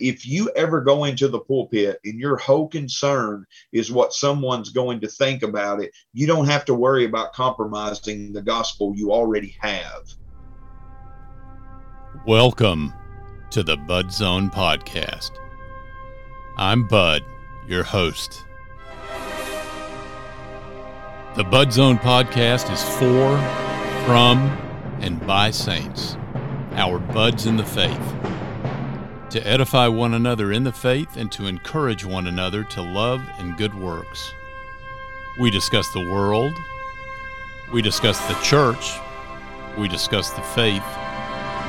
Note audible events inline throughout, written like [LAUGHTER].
if you ever go into the pulpit and your whole concern is what someone's going to think about it, you don't have to worry about compromising the gospel you already have. Welcome to the Bud Zone Podcast. I'm Bud, your host. The Bud Zone Podcast is for, from, and by saints, our buds in the faith to edify one another in the faith and to encourage one another to love and good works. We discuss the world, we discuss the church, we discuss the faith,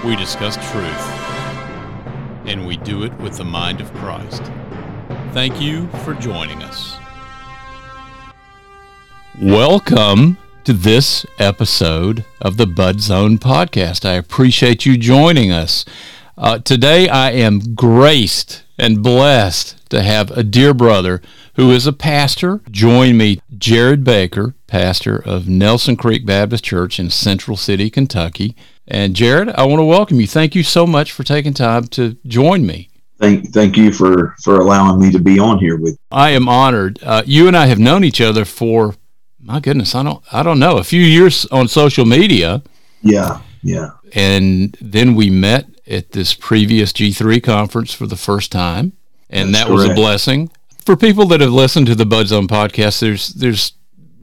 we discuss truth, and we do it with the mind of Christ. Thank you for joining us. Welcome to this episode of the Bud Zone podcast. I appreciate you joining us. Uh, today, I am graced and blessed to have a dear brother who is a pastor. Join me, Jared Baker, pastor of Nelson Creek Baptist Church in Central City, Kentucky. And Jared, I want to welcome you. Thank you so much for taking time to join me. Thank, thank you for, for allowing me to be on here with. I am honored. Uh, you and I have known each other for, my goodness, I don't, I don't know, a few years on social media. Yeah, yeah. And then we met at this previous G3 conference for the first time, and That's that was a blessing. For people that have listened to the Bud Zone podcast, there's there's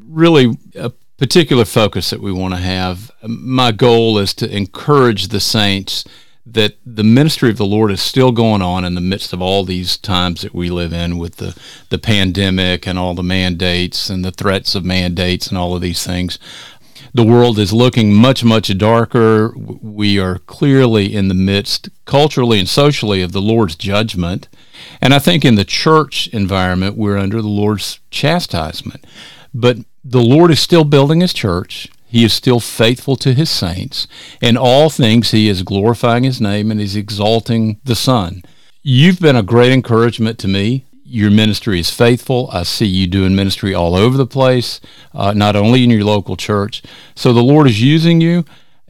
really a particular focus that we want to have. My goal is to encourage the saints that the ministry of the Lord is still going on in the midst of all these times that we live in with the, the pandemic and all the mandates and the threats of mandates and all of these things the world is looking much, much darker. We are clearly in the midst, culturally and socially, of the Lord's judgment. And I think in the church environment, we're under the Lord's chastisement. But the Lord is still building his church. He is still faithful to his saints. In all things, he is glorifying his name and he's exalting the Son. You've been a great encouragement to me your ministry is faithful. I see you doing ministry all over the place, uh, not only in your local church. So the Lord is using you.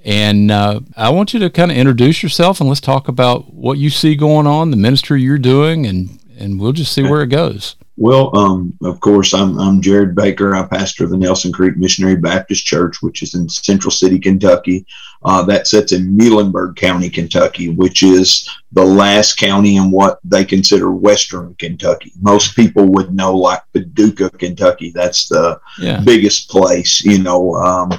And uh, I want you to kind of introduce yourself and let's talk about what you see going on, the ministry you're doing, and, and we'll just see where it goes. Well, um, of course, I'm, I'm Jared Baker. I'm pastor of the Nelson Creek Missionary Baptist Church, which is in Central City, Kentucky. Uh, that sits in Muhlenberg County, Kentucky, which is the last county in what they consider Western Kentucky. Most people would know like Paducah, Kentucky. That's the yeah. biggest place, you know. Um,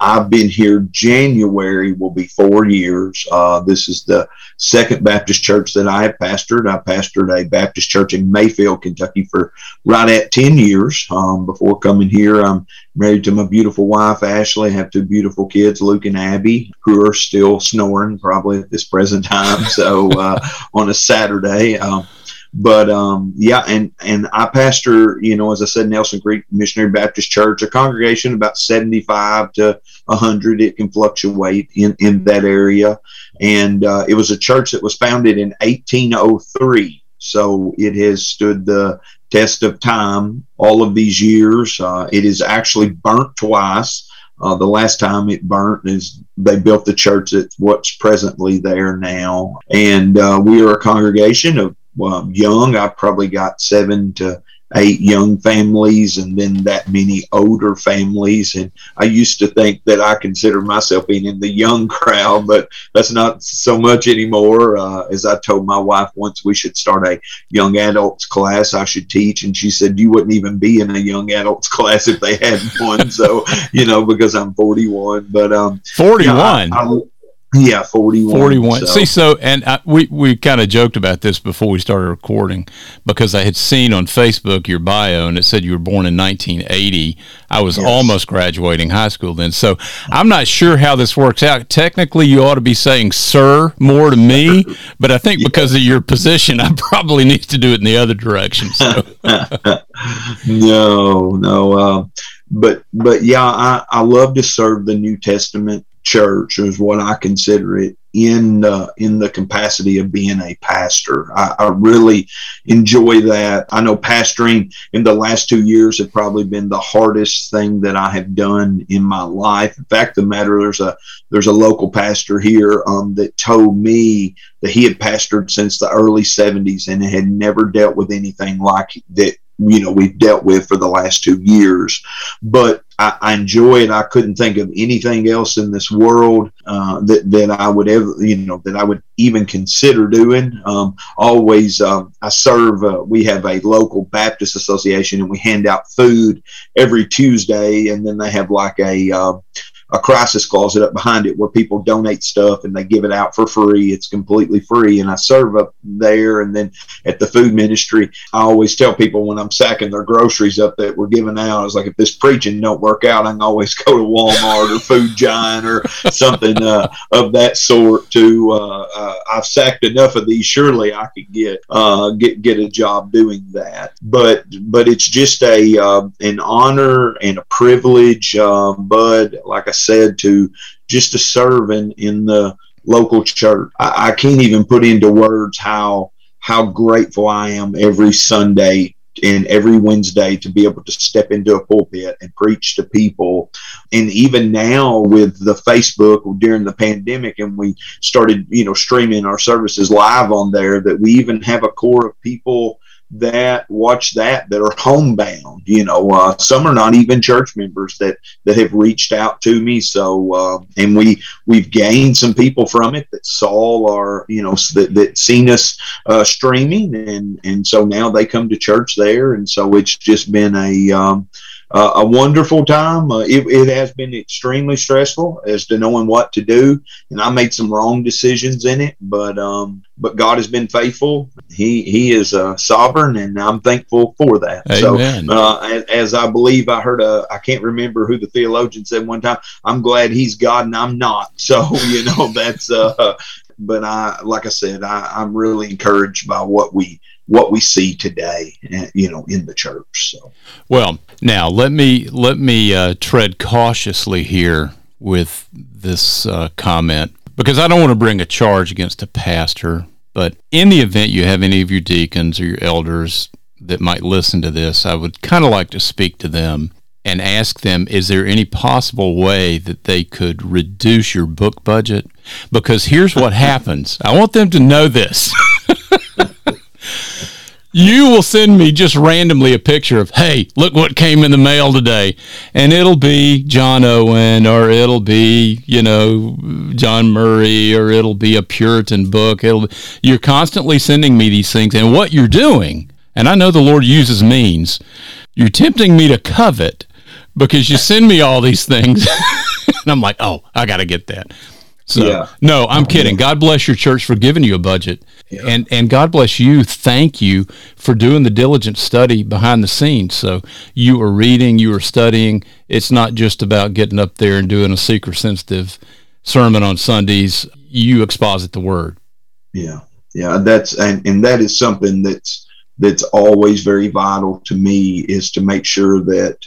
I've been here. January will be four years. Uh, this is the second Baptist church that I have pastored. I pastored a Baptist church in Mayfield, Kentucky for right at 10 years um, before coming here. I'm married to my beautiful wife, Ashley. I have two beautiful kids, Luke and Abby, who are still snoring probably at this present time. [LAUGHS] So uh, on a Saturday. Um, but um, yeah, and and I pastor, you know, as I said, Nelson Creek Missionary Baptist Church, a congregation about seventy five to hundred. It can fluctuate in in that area, and uh, it was a church that was founded in eighteen oh three. So it has stood the test of time all of these years. Uh, it is actually burnt twice. Uh, the last time it burnt is they built the church that's what's presently there now. And uh, we are a congregation of um, young. I've probably got seven to eight young families and then that many older families. And I used to think that I consider myself being in the young [LAUGHS] crowd, but that's not so much anymore. Uh, as I told my wife once, we should start a young adults class I should teach. And she said, You wouldn't even be in a young adults [LAUGHS] class if they had one. so, you know, because I'm 41. But um, 41. Yeah, 41. 41. So. See, so, and I, we, we kind of joked about this before we started recording because I had seen on Facebook your bio and it said you were born in 1980. I was yes. almost graduating high school then. So I'm not sure how this works out. Technically, you ought to be saying sir more to me, but I think [LAUGHS] because of your position, I probably need to do it in the other direction. So. [LAUGHS] no, no. Uh, but but yeah, I, I love to serve the New Testament church is what I consider it in uh, in the capacity of being a pastor. I, I, really enjoy that. I know pastoring in the last two years have probably been the hardest thing that I have done in my life. In fact, the matter there's a there's a local pastor here um, that told me that he had pastored since the early 70s and had never dealt with anything like that you know we've dealt with for the last two years. But I, I enjoy it. I couldn't think of anything else in this world uh, that, that i would ever you know that i would even consider doing. Um, always um, i serve uh, we have a local baptist association and we hand out food every tuesday. And then they have like a uh, a crisis closet up behind it where people donate stuff and they give it out for free. It's completely free. And I serve up there. And then at the food ministry, I always tell people when I'm sacking their groceries up that we're giving out, I was like, if this preaching don't work out, I can always [LAUGHS] go to Walmart or Food Giant or something uh, of that sort to, uh, uh, I've sacked enough of these. Surely I could get, uh, get, get a job doing that. But, but it's just a, uh, an honor and a privilege, uh, Bud, like I said, to just a serve in, in the local church. I, I can't even put into words how how grateful I am every Sunday and every Wednesday to be able to step into a pulpit and preach to people. And even now with the Facebook during the pandemic, and we started, you know, streaming our services live on there, that we even have a core of people that watch that that are homebound. You know, uh, some are not even church members that that have reached out to me. So, uh, and we we've gained some people from it that saw our you know that, that seen us uh, streaming, and and so now they come to church there, and so it's just been a um, uh, a wonderful time. Uh, it, it, has been extremely stressful as to knowing what to do, and I made some wrong decisions in it. But um, but God has been faithful. He He is uh, sovereign, and I'm thankful for that. Amen. So uh, as, as, I believe I heard a I can't remember who the theologian said one time. I'm glad He's God and I'm not. [LAUGHS] So you know that's. Uh, but I like I said I, I'm really encouraged by what we what we see today, eh, you know, in the church. So, well, now let me let me uh, tread cautiously here with this uh, comment because I don't want to bring a charge against a pastor. But in the event you have any of your deacons or your elders that might listen to this, I would kind of like to speak to them and ask them is there any possible way that they could reduce your book budget? Because here's what happens. I want them to know this. [LAUGHS] you will send me just randomly a picture of, hey, look what came in the mail today. And it'll be John Owen, or it'll be, you know, John Murray, or it'll be a Puritan book. It'll you're constantly sending me these things. And what you're doing, and I know the Lord uses means, you're tempting me to covet because you send me all these things. [LAUGHS] and I'm like, oh, I got to get that. So yeah. no, I'm kidding. God bless your church for giving you a budget, yeah. and and God bless you. Thank you for doing the diligent study behind the scenes. So you are reading, you are studying. It's not just about getting up there and doing a seeker sensitive sermon on Sundays. You exposit the word. Yeah, yeah. That's and and that is something that's that's always very vital to me is to make sure that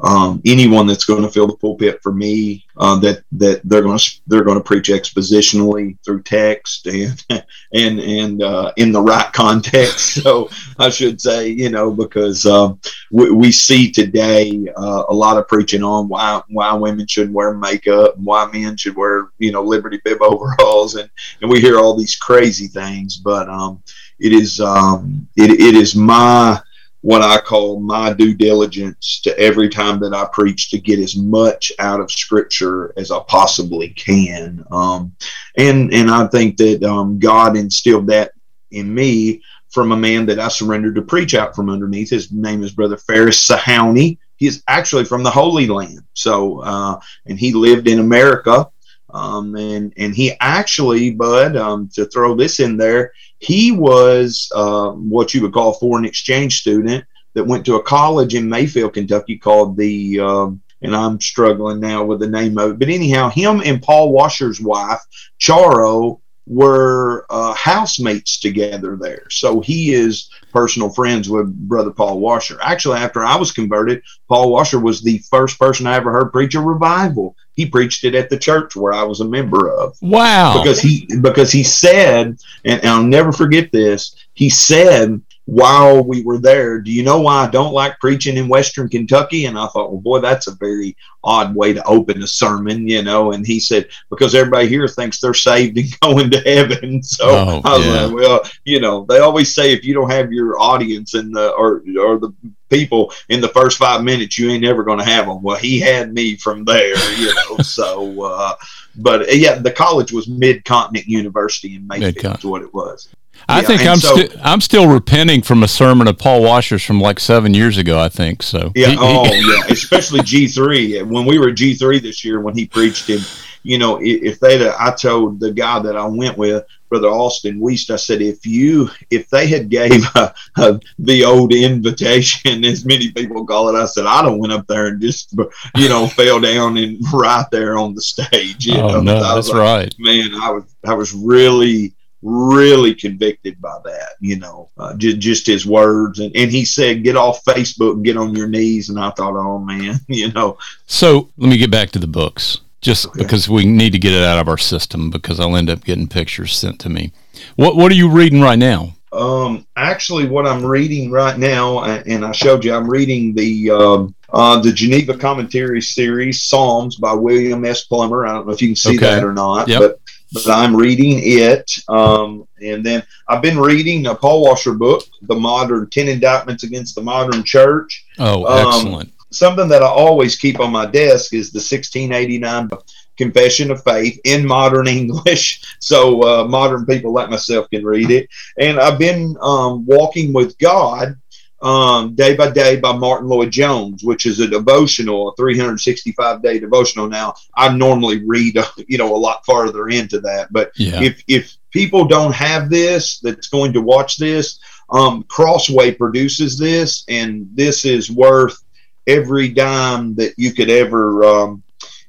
um, anyone that's going to fill the pulpit for me uh, that that they're going to they're going to preach expositionally through text and [LAUGHS] and and uh, in the right context. [LAUGHS] So I should say, you know, because uh, we, we, see today uh, a lot of preaching on why why women shouldn't wear makeup, and why men should wear you know Liberty bib overalls, and and we hear all these crazy things. But um, it is um, it, it is my what I call my due diligence to every time that I preach to get as much out of Scripture as I possibly can. Um, and and I think that um, God instilled that in me from a man that I surrendered to preach out from underneath. His name is Brother Ferris Sahowny. He is actually from the Holy Land. So, uh, and he lived in America. Um, and and he actually, Bud, um, to throw this in there, he was uh, what you would call a foreign exchange student that went to a college in Mayfield, Kentucky called the, uh, and I'm struggling now with the name of it, but anyhow, him and Paul Washer's wife, Charo, were uh, housemates together there. So he is personal friends with Brother Paul Washer. Actually, after I was converted, Paul Washer was the first person I ever heard preach a revival. He preached it at the church where I was a member of. Wow! Because he because he said, and, and I'll never forget this. He said while we were there, do you know why I don't like preaching in Western Kentucky? And I thought, well, boy, that's a very odd way to open a sermon, you know. And he said, because everybody here thinks they're saved and [LAUGHS] going to heaven. So oh, I was yeah. like, well, you know, they always say if you don't have your audience in the or or the people in the first five minutes, you ain't never going to have them. Well, he had me from there, you know. [LAUGHS] so, uh, but yeah, the college was Mid Continent University in Mayfield. Is what it was. I yeah, think I'm so, sti- I'm still repenting from a sermon of Paul Washer's from like seven years ago. I think so. Yeah. He, oh, he, yeah. Especially G three when we were G three this year when he preached him. You know, if they, I told the guy that I went with, Brother Austin Weist, I said, if you, if they had gave a, a, the old invitation, [LAUGHS] as many people call it, I said, I'd have went up there and just, you know, fell down and [LAUGHS] right there on the stage. You oh, know? no, that's like, right. Man, I was, I was really really convicted by that, you know, uh, j- just his words. And, and he said, get off Facebook and get on your knees. And I thought, oh, man, [LAUGHS] you know. So let me get back to the books just okay. because we need to get it out of our system because I'll end up getting pictures sent to me. What, what are you reading right now? Um, actually, what I'm reading right now, and I showed you, I'm reading the um, uh, the Geneva Commentary series, Psalms by William S. Plumer. I don't know if you can see okay. that or not, yep. but but I'm reading it. Um, and then I've been reading a Paul Washer book, The Modern 10 Indictments Against the Modern Church. Oh, um, excellent. Something that I always keep on my desk is the 1689 Confession of Faith in modern [LAUGHS] English, so uh, modern people like myself can read it. And I've been um, walking with God um, Day by Day by Martyn Lloyd-Jones, which is a devotional, a 365 day devotional. Now, I normally read, [LAUGHS] you know, a lot farther into that, but yeah. if if people don't have this, that's going to watch this, um, Crossway produces this, and this is worth every dime that you could ever um,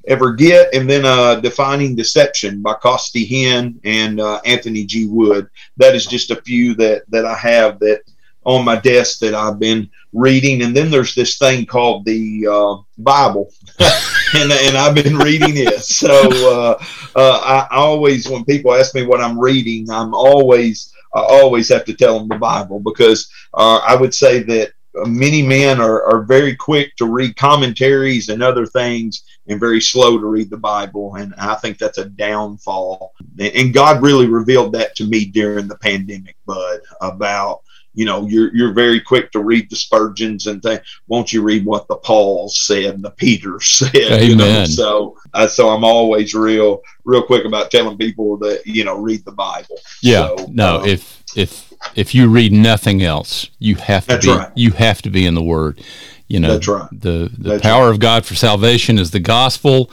ever get. And then uh, Defining Deception by Costi Hinn and uh, Anthony G. Wood. That is just a few that that I have that on my desk that I've been reading. And then there's this thing called the uh, Bible, [LAUGHS] and, and I've been reading it. So uh, uh, I always, when people ask me what I'm reading, I'm always, I always have to tell them the Bible because uh, I would say that many men are, are very quick to read commentaries and other things and very slow to read the Bible. And I think that's a downfall. And God really revealed that to me during the pandemic, Bud, about you know, you're you're very quick to read the Spurgeons and think, won't you read what the Pauls said and the Peters said? Amen. You know? So uh, so I'm always real real quick about telling people that you know read the Bible. Yeah. So, no, um, if if if you read nothing else, you have to be right. you have to be in the Word. You know, that's right. The the that's power right. of God for salvation is the gospel.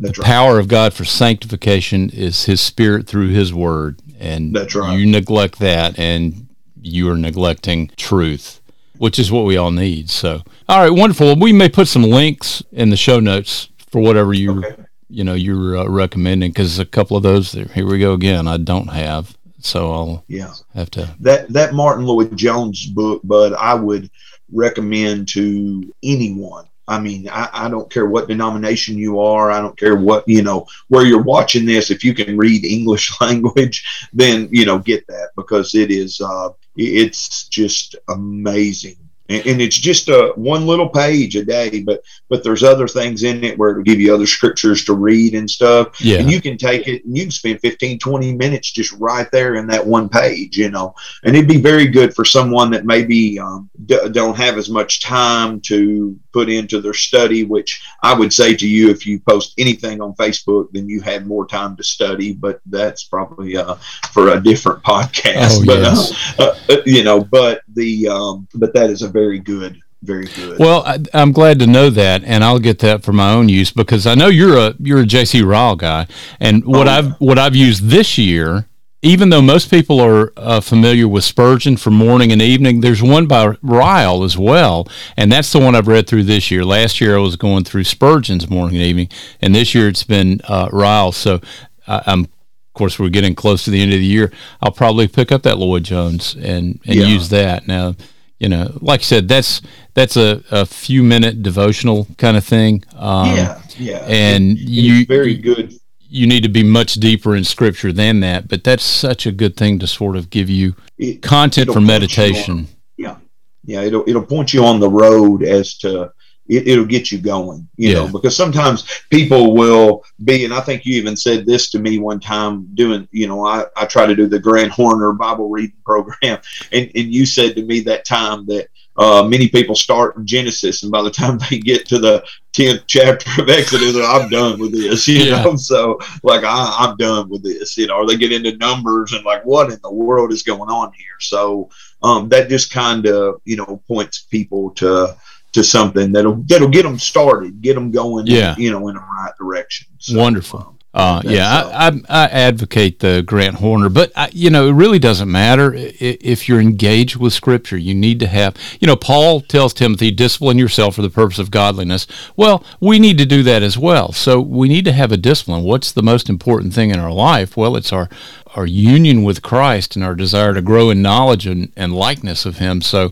That's the right. power of God for sanctification is His Spirit through His Word, and that's right. you neglect that, and you are neglecting truth, which is what we all need. So, all right, wonderful. We may put some links in the show notes for whatever you okay. you know you're uh, recommending because a couple of those. There. Here we go again. I don't have, so I'll yeah have to that that Martyn Lloyd-Jones book, but I would recommend to anyone I mean, I, I, don't care what denomination you are. I don't care what, you know, where you're watching this. If you can read English [LAUGHS] language, then, you know, get that because it is, uh, it's just amazing and, and it's just a one little page a day but but there's other things in it where it'll give you other scriptures to read and stuff. Yeah. And you can take it and you can spend 15 20 minutes just right there in that one page you know. And it'd be very good for someone that maybe um, d- don't have as much time to put into their study which i would say to you if you post anything on facebook then you had more time to study but that's probably uh, for a different [LAUGHS] podcast. Oh, but yes. uh, uh, you know but the um, but that is a very good very good. Well, I, am glad to know that, and I'll get that for my own use because I know you're a you're a J.C. Ryle guy, and what oh, I've what I've used this year, even though most people are uh, familiar with Spurgeon for morning and evening, there's one by Ryle as well, and that's the one I've read through this year. Last year I was going through Spurgeon's morning and evening, and this year it's been uh, Ryle. So I, I'm course, we're getting close to the end of the year. I'll probably pick up that Lloyd Jones and and yeah. use that now. You know, like I said, that's that's a, a few minute devotional kind of thing. Um, yeah, yeah, and it, you very good. You need to be much deeper in Scripture than that, but that's such a good thing to sort of give you it, content for meditation. yeah, yeah, it'll it'll point you on the road as to it, will get you going, you yeah. know, because sometimes people will be, and I think you even said this to me one time doing, you know, I, I try to do the Grant Horner Bible reading [LAUGHS] program. And, and you said to me that time that uh, many people start in Genesis, and by the time they get to the 10th chapter of Exodus, I'm done with this, [LAUGHS] you yeah. know? So, like, I, I'm done with this, you know, or they get into numbers and, like, what in the world is going on here? So, um, that just kind of, you know, points people to, to something that'll that'll get them started, get them going, yeah. you know, in the right direction. So, Wonderful. Um, uh, yeah, I, I, I, advocate the Grant Horner, but I, you know it really doesn't matter if you're engaged with Scripture. You need to have, you know, Paul tells Timothy, discipline yourself for the purpose of godliness. Well, we need to do that as well. So we need to have a discipline. What's the most important thing in our life? Well, it's our our union with Christ and our desire to grow in knowledge and, and likeness of Him. So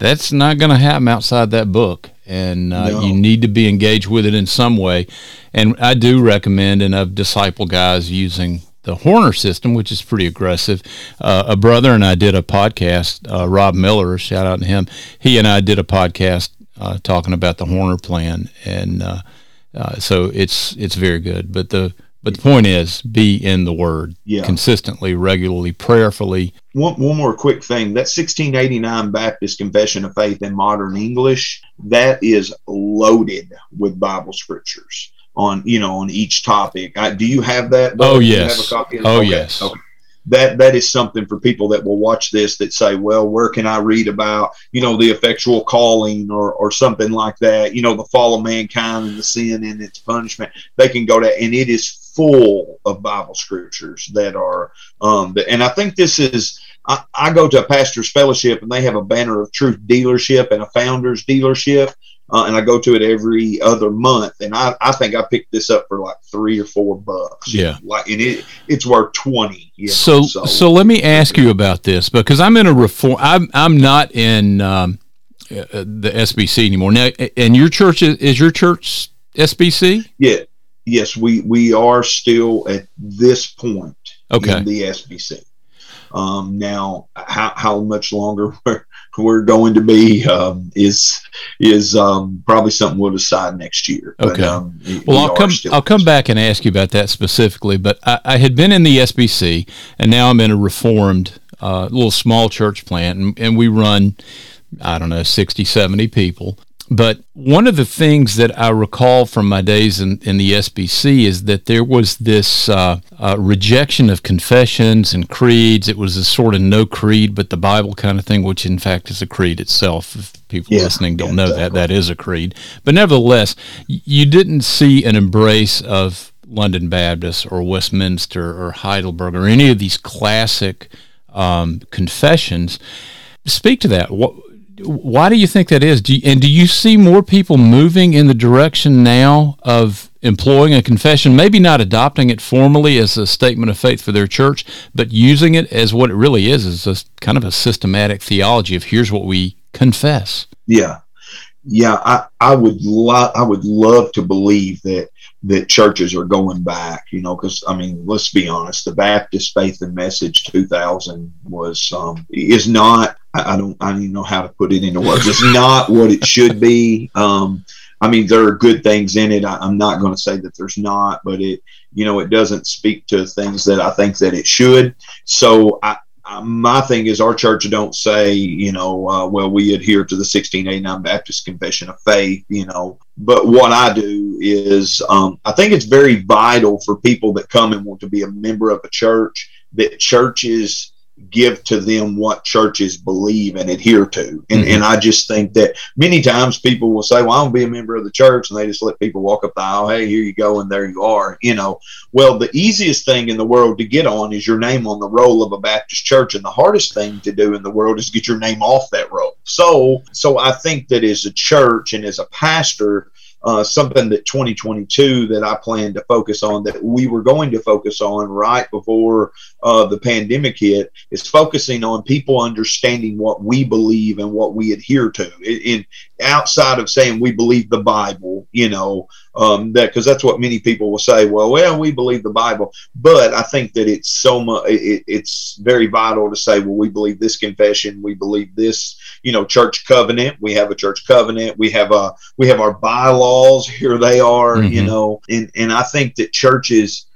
that's not going to happen outside that book. And uh, no. you need to be engaged with it in some way. And I do recommend, and I've disciple guys using the Horner system, which is pretty aggressive. Uh, a brother and I did a podcast, uh, Rob Miller, shout out to him. He and I did a podcast uh, talking about the Horner plan. And uh, uh, so it's, it's very good. But the, but the point is, be in the Word yeah. consistently, regularly, prayerfully. One, one more quick thing: that 1689 Baptist Confession of Faith in modern English that is loaded with Bible scriptures on you know on each topic. I, do you have that? Oh yes. oh okay. yes. Okay that that is something for people that will watch this that say, well, where can I read about, you know, the effectual calling or or something like that, you know, the fall of mankind and the sin and its punishment. They can go to, and it is full of Bible scriptures that are, um, and I think this is. I, I go to a pastor's fellowship and they have a banner of truth dealership and a founders dealership uh, and I go to it every other month. And I, I think I picked this up for like three or four bucks. Yeah, like and it it's worth twenty. You know, so, so, so let me ask you about this because I'm in a reform. I'm I'm not in um, uh, the SBC anymore now. And your church is, is your church SBC? Yeah. Yes, we we are still at this point okay. in the SBC. Um, now, how, how much longer [LAUGHS] we're, we're going to be um, is is um, probably something we'll decide next year. Okay. But, um, well, I'll come I'll come back and ask you about that specifically. But I, I, had been in the SBC, and now I'm in a reformed uh, little small church plant, and, and we run I don't know 60, 70 people. But one of the things that I recall from my days in, in the SBC is that there was this uh, uh, rejection of confessions and creeds. It was a sort of no creed but the Bible kind of thing, which in fact is a creed itself. If people yeah, listening don't yeah, know exactly. that, that is a creed. But nevertheless, you didn't see an embrace of London Baptist or Westminster or Heidelberg or any of these classic um, confessions. Speak to that. What why do you think that is? Do you, and do you see more people moving in the direction now of employing a confession, maybe not adopting it formally as a statement of faith for their church, but using it as what it really is, as a kind of a systematic theology of here's what we confess. Yeah, yeah. I, I would love I would love to believe that that churches are going back, you know, because I mean, let's be honest, the Baptist Faith and Message 2000 was um, is not. I, I don't. I don't even know how to put it into words. [LAUGHS] It's not what it should be. Um, I mean, there are good things in it. I, am not going to say that there's not, but it, you know, it doesn't speak to things that I think that it should. So I, my thing is our church don't say you know uh, well we adhere to the 1689 baptist confession of faith you know but what i do is um, i think it's very vital for people that come and want to be a member of a church that churches give to them what churches believe and adhere to. And, mm-hmm. and I just think that many times people will say, Well, I to be a member of the church. And they just let people walk up the aisle. Hey, here you go. And there you are. You know, well, the easiest thing in the world to get on is your name on the roll of a Baptist church. And the hardest thing to do in the world is get your name off that roll. So, so I think that as a church and as a pastor, uh, something that 2022 that I plan to focus on that we were going to focus on right before uh, the pandemic hit is focusing on people understanding what we believe and what we adhere to. In, in outside of saying we believe the Bible, you know, um, that because that's what many people will say. Well, well, we believe the Bible, but I think that it's so much. It, it's very vital to say, well, we believe this confession, we believe this, you know, church covenant. We have a church covenant. We have a we have our bylaws. [LAUGHS] Here they are, mm-hmm. you know, and and I think that churches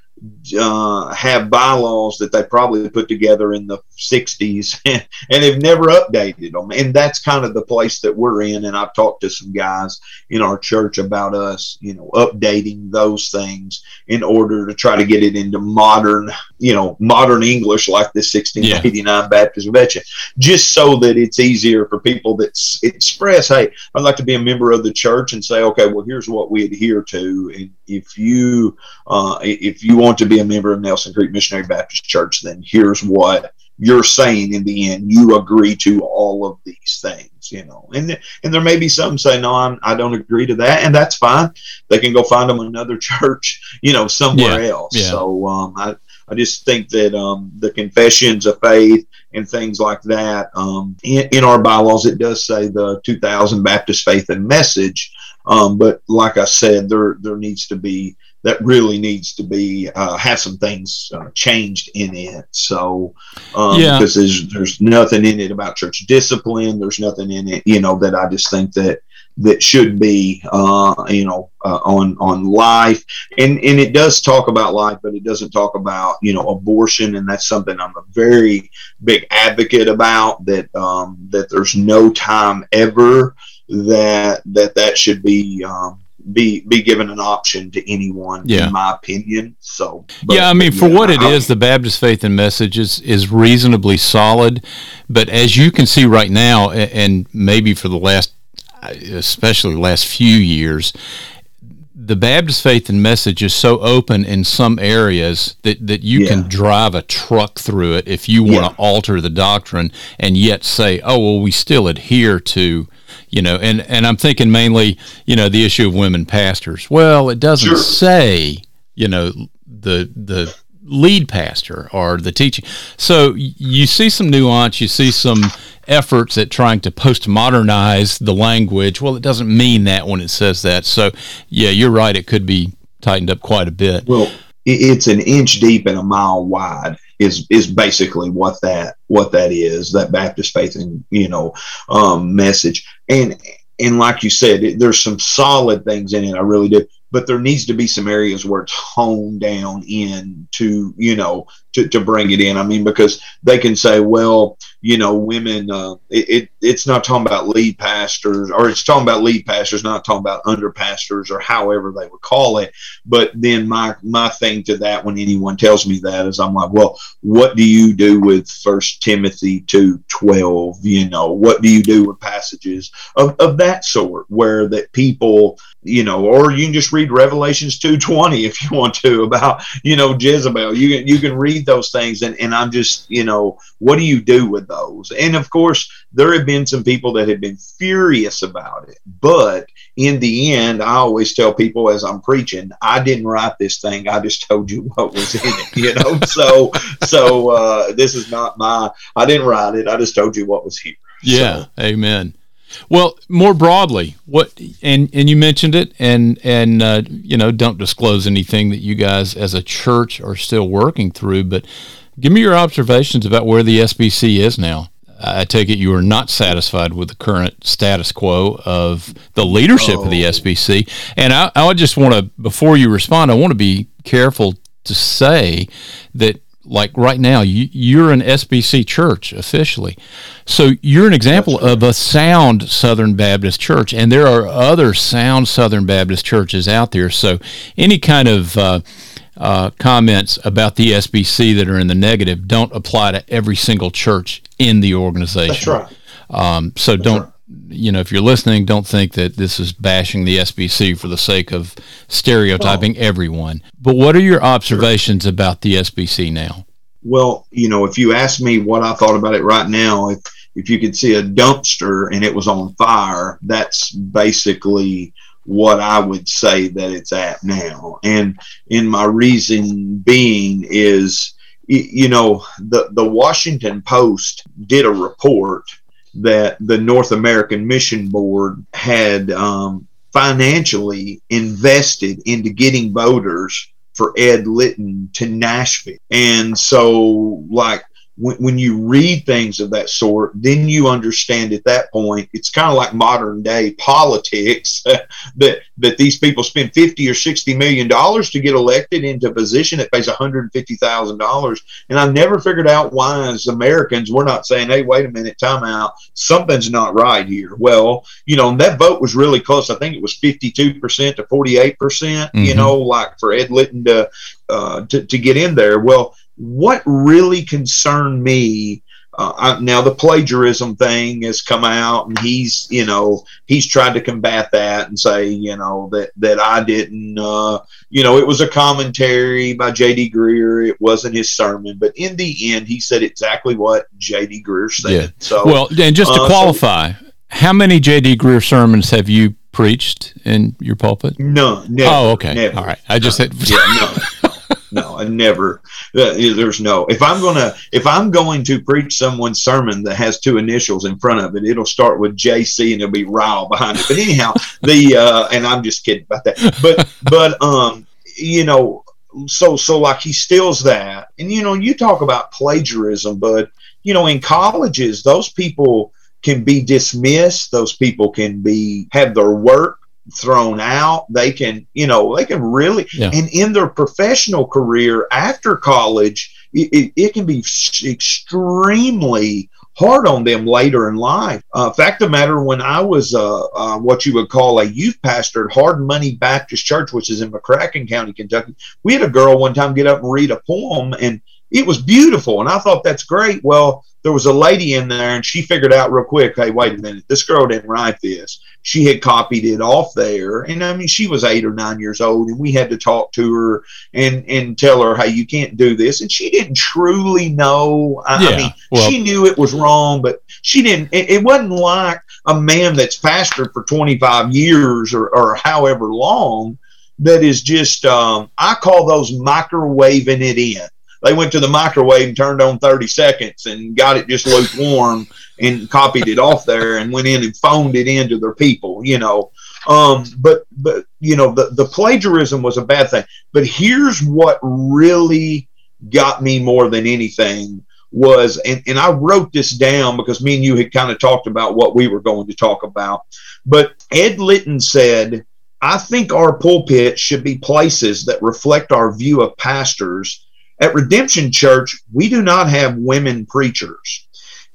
uh, have bylaws that they probably put together in the 60s [LAUGHS] and have never updated them. And that's kind of the place that we're in. And I've talked to some guys in our church about us, you know, updating those things in order to try to get it into modern, you know, modern English like the 1689 yeah. Baptist Convention, just so that it's easier for people that express, hey, I'd like to be a member of the church and say, okay, well, here's what we adhere to. And if you, uh, if you want to be a member of Nelson Creek Missionary Baptist Church, then here's what you're saying in the end. You agree to all of these things, you know. And and there may be some say, no, I'm, I don't agree to that, and that's fine. They can go find them another [LAUGHS] church, you know, somewhere yeah. else. Yeah. So um, I I just think that um, the confessions of faith and things like that um, in, in, our bylaws it does say the 2000 Baptist Faith and Message, um, but like I said, there there needs to be that really needs to be uh, have some things uh, changed in it. So, um, yeah, because there's there's nothing in it about church discipline. There's nothing in it, you know, that I just think that that should be, uh, you know, uh, on on life. And and it does talk about life, but it doesn't talk about you know abortion, and that's something I'm a very big advocate about. That um, that there's no time ever that that that should be um, be be given an option to anyone yeah. in my opinion so but, yeah i mean for yeah, what it I, is the baptist faith and message is is reasonably solid but as you can see right now and maybe for the last especially the last few years the Baptist faith and message is so open in some areas that, that you yeah. can drive a truck through it if you want to alter the doctrine and yet say, oh, well, we still adhere to you know, and, and I'm thinking mainly, you know, the issue of women pastors. Well, it doesn't sure. say, you know, the the lead pastor or the teaching. So you see some nuance, you see some efforts at trying to postmodernize the language. Well, it doesn't mean that when it says that. So yeah, you're right. It could be tightened up quite a bit. Well, it's an inch deep and a mile wide is is basically what that what that is that Baptist faith and you know um, message. And and like you said it, there's some solid things in it I really do but there needs to be some areas where it's honed down in to you know to, to bring it in. I mean because they can say well you know women uh, it, it, it's not talking about lead pastors or it's talking about lead pastors not talking about under pastors or however they would call it. But then my my thing to that when anyone tells me that is i'm like well what do you do with first timothy 2 12 you know what do you do with passages of, of that sort where that people you know, or you can just read Revelations two twenty if you want to about you know Jezebel. You can you can read those things, and and I'm just you know what do you do with those? And of course, there have been some people that have been furious about it, but in the end, I always tell people as I'm preaching, I didn't write this thing. I just told you what was in it. You know, [LAUGHS] so so uh, this is not my. I didn't write it. I just told you what was here. Yeah, so. Amen. Well, more broadly, what and and you mentioned it, and and uh, you know, don't disclose anything that you guys as a church are still working through, but give me your observations about where the SBC is now. I take it you are not satisfied with the current status quo of the leadership of the SBC, and I, I just want to, before you respond, I want to be careful to say that like right now, you, are an SBC church officially. So you're an example of a sound Southern Baptist church, and there are other sound Southern Baptist churches out there. So any kind of uh, uh, comments about the SBC that are in the negative don't apply to every single church in the organization. That's right. Um, so That's don't. Right. You know, if you're listening, don't think that this is bashing the SBC for the sake of stereotyping oh. everyone. But what are your observations sure. about the SBC now? Well, you know, if you ask me what I thought about it right now, if if you could see a dumpster and it was on fire, that's basically what I would say that it's at now. And in my reason being is, you know, the, the Washington Post did a report that the North American Mission Board had um, financially invested into getting voters for Ed Litton to Nashville. And so, like, when, when you read things of that sort, then you understand at that point it's kind of like modern day politics [LAUGHS] that that these people spend fifty or sixty million dollars to get elected into a position that pays one hundred fifty thousand dollars. And I never figured out why, as Americans, we're not saying, "Hey, wait a minute, time out, something's not right here." Well, you know, that vote was really close. I think it was fifty-two percent to forty-eight percent. You mm-hmm. know, like for Ed Litton to, uh, to to get in there. Well what really concerned me uh, I, now the plagiarism thing has come out and he's you know he's tried to combat that and say you know that that i didn't uh, you know it was a commentary by jd Greear. It wasn't his sermon but in the end he said exactly what jd Greear said. Yeah. so well and just to uh, qualify so, how many jd Greear sermons have you preached in your pulpit? No never, oh okay. Never. all right. I just said yeah, no [LAUGHS] no, I never. There's no. If I'm gonna, if I'm going to preach someone's sermon that has two initials in front of it, it'll start with JC and it'll be Ryle behind it. But anyhow, [LAUGHS] the uh, and I'm just kidding about that. But but um, you know, so so like he steals that, and you know, you talk about plagiarism, but you know, in colleges, those people can be dismissed. Those people can be have their work thrown out. They can, you know, they can really, yeah. and in their professional career after college, it, it, it can be extremely hard on them later in life. Uh, fact of the matter, when I was uh, uh, what you would call a youth pastor at Hardmoney Baptist Church, which is in McCracken County, Kentucky, we had a girl one time get up and read a poem, and it was beautiful. And I thought that's great. Well, there was a lady in there, and she figured out real quick, hey, wait a minute, this girl didn't write this she had copied it off there and i mean she was eight or nine years old and we had to talk to her and and tell her hey you can't do this and she didn't truly know i, yeah, I mean well, she knew it was wrong but she didn't it, it, wasn't like a man that's pastored for 25 years or, or however long that is just um, i call those microwaving it in they went to the microwave and turned on 30 seconds and got it just lukewarm and copied it off there and went in and phoned it into their people, you know. Um, but but you know the the plagiarism was a bad thing. But here's what really got me more than anything was and, and I wrote this down because me and you had kind of talked about what we were going to talk about. But Ed Litton said, I think our pulpit should be places that reflect our view of pastors. At Redemption Church, we do not have women preachers.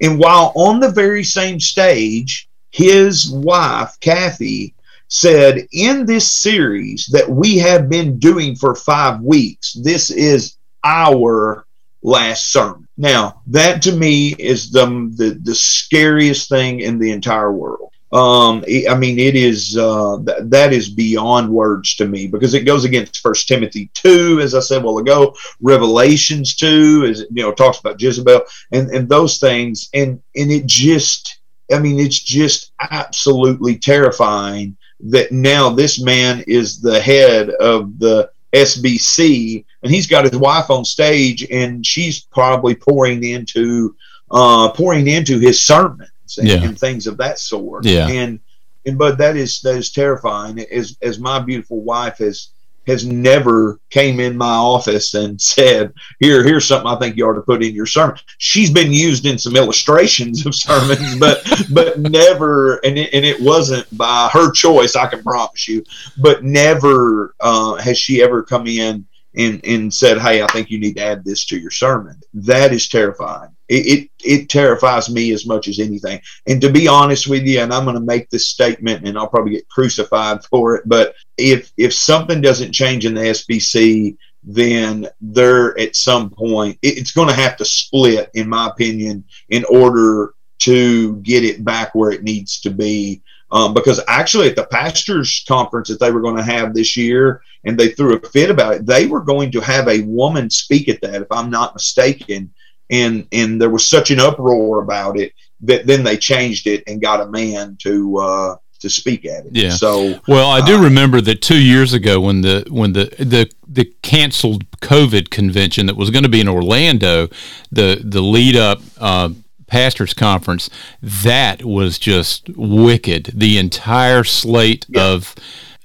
And while on the very same stage, his wife, Kathy, said, In this series that we have been doing for five weeks, this is our last sermon. Now, that to me is the, the, the scariest thing in the entire world um i mean it is uh th- that is beyond words to me because it goes against first timothy 2 as i said a while ago revelations 2 as you know talks about jezebel and and those things. And and it just i mean it's just absolutely terrifying that now this man is the head of the sbc and he's got his wife on stage and she's probably pouring into uh pouring into his sermon and, yeah. and things of that sort. Yeah. And and but that is that is terrifying. As as my beautiful wife has has never came in my office and said, "Here, here's something I think you ought to put in your sermon." She's been used in some illustrations of sermons, but [LAUGHS] but never, and it, and it wasn't by her choice. I can promise you, but never uh, has she ever come in and and said, "Hey, I think you need to add this to your sermon." That is terrifying. It, it, it terrifies me as much as anything. And to be honest with you, and I'm going to make this statement, and I'll probably get crucified [LAUGHS] for it, but if if something doesn't change in the SBC, then there at some point it, it's going to have to split, in my opinion, in order to get it back where it needs to be. Um, because actually, at the pastors' conference that they were going to have this year, and they threw a fit about it, they were going to have a woman speak at that, if I'm not mistaken and and there was such an uproar about it that then they changed it and got a man to uh, to speak at it. Yeah. So well, I do uh, remember that two years ago when the when the the the canceled COVID convention that was going to be in Orlando, the the lead up. Uh, pastors conference that was just wicked the entire slate yeah. of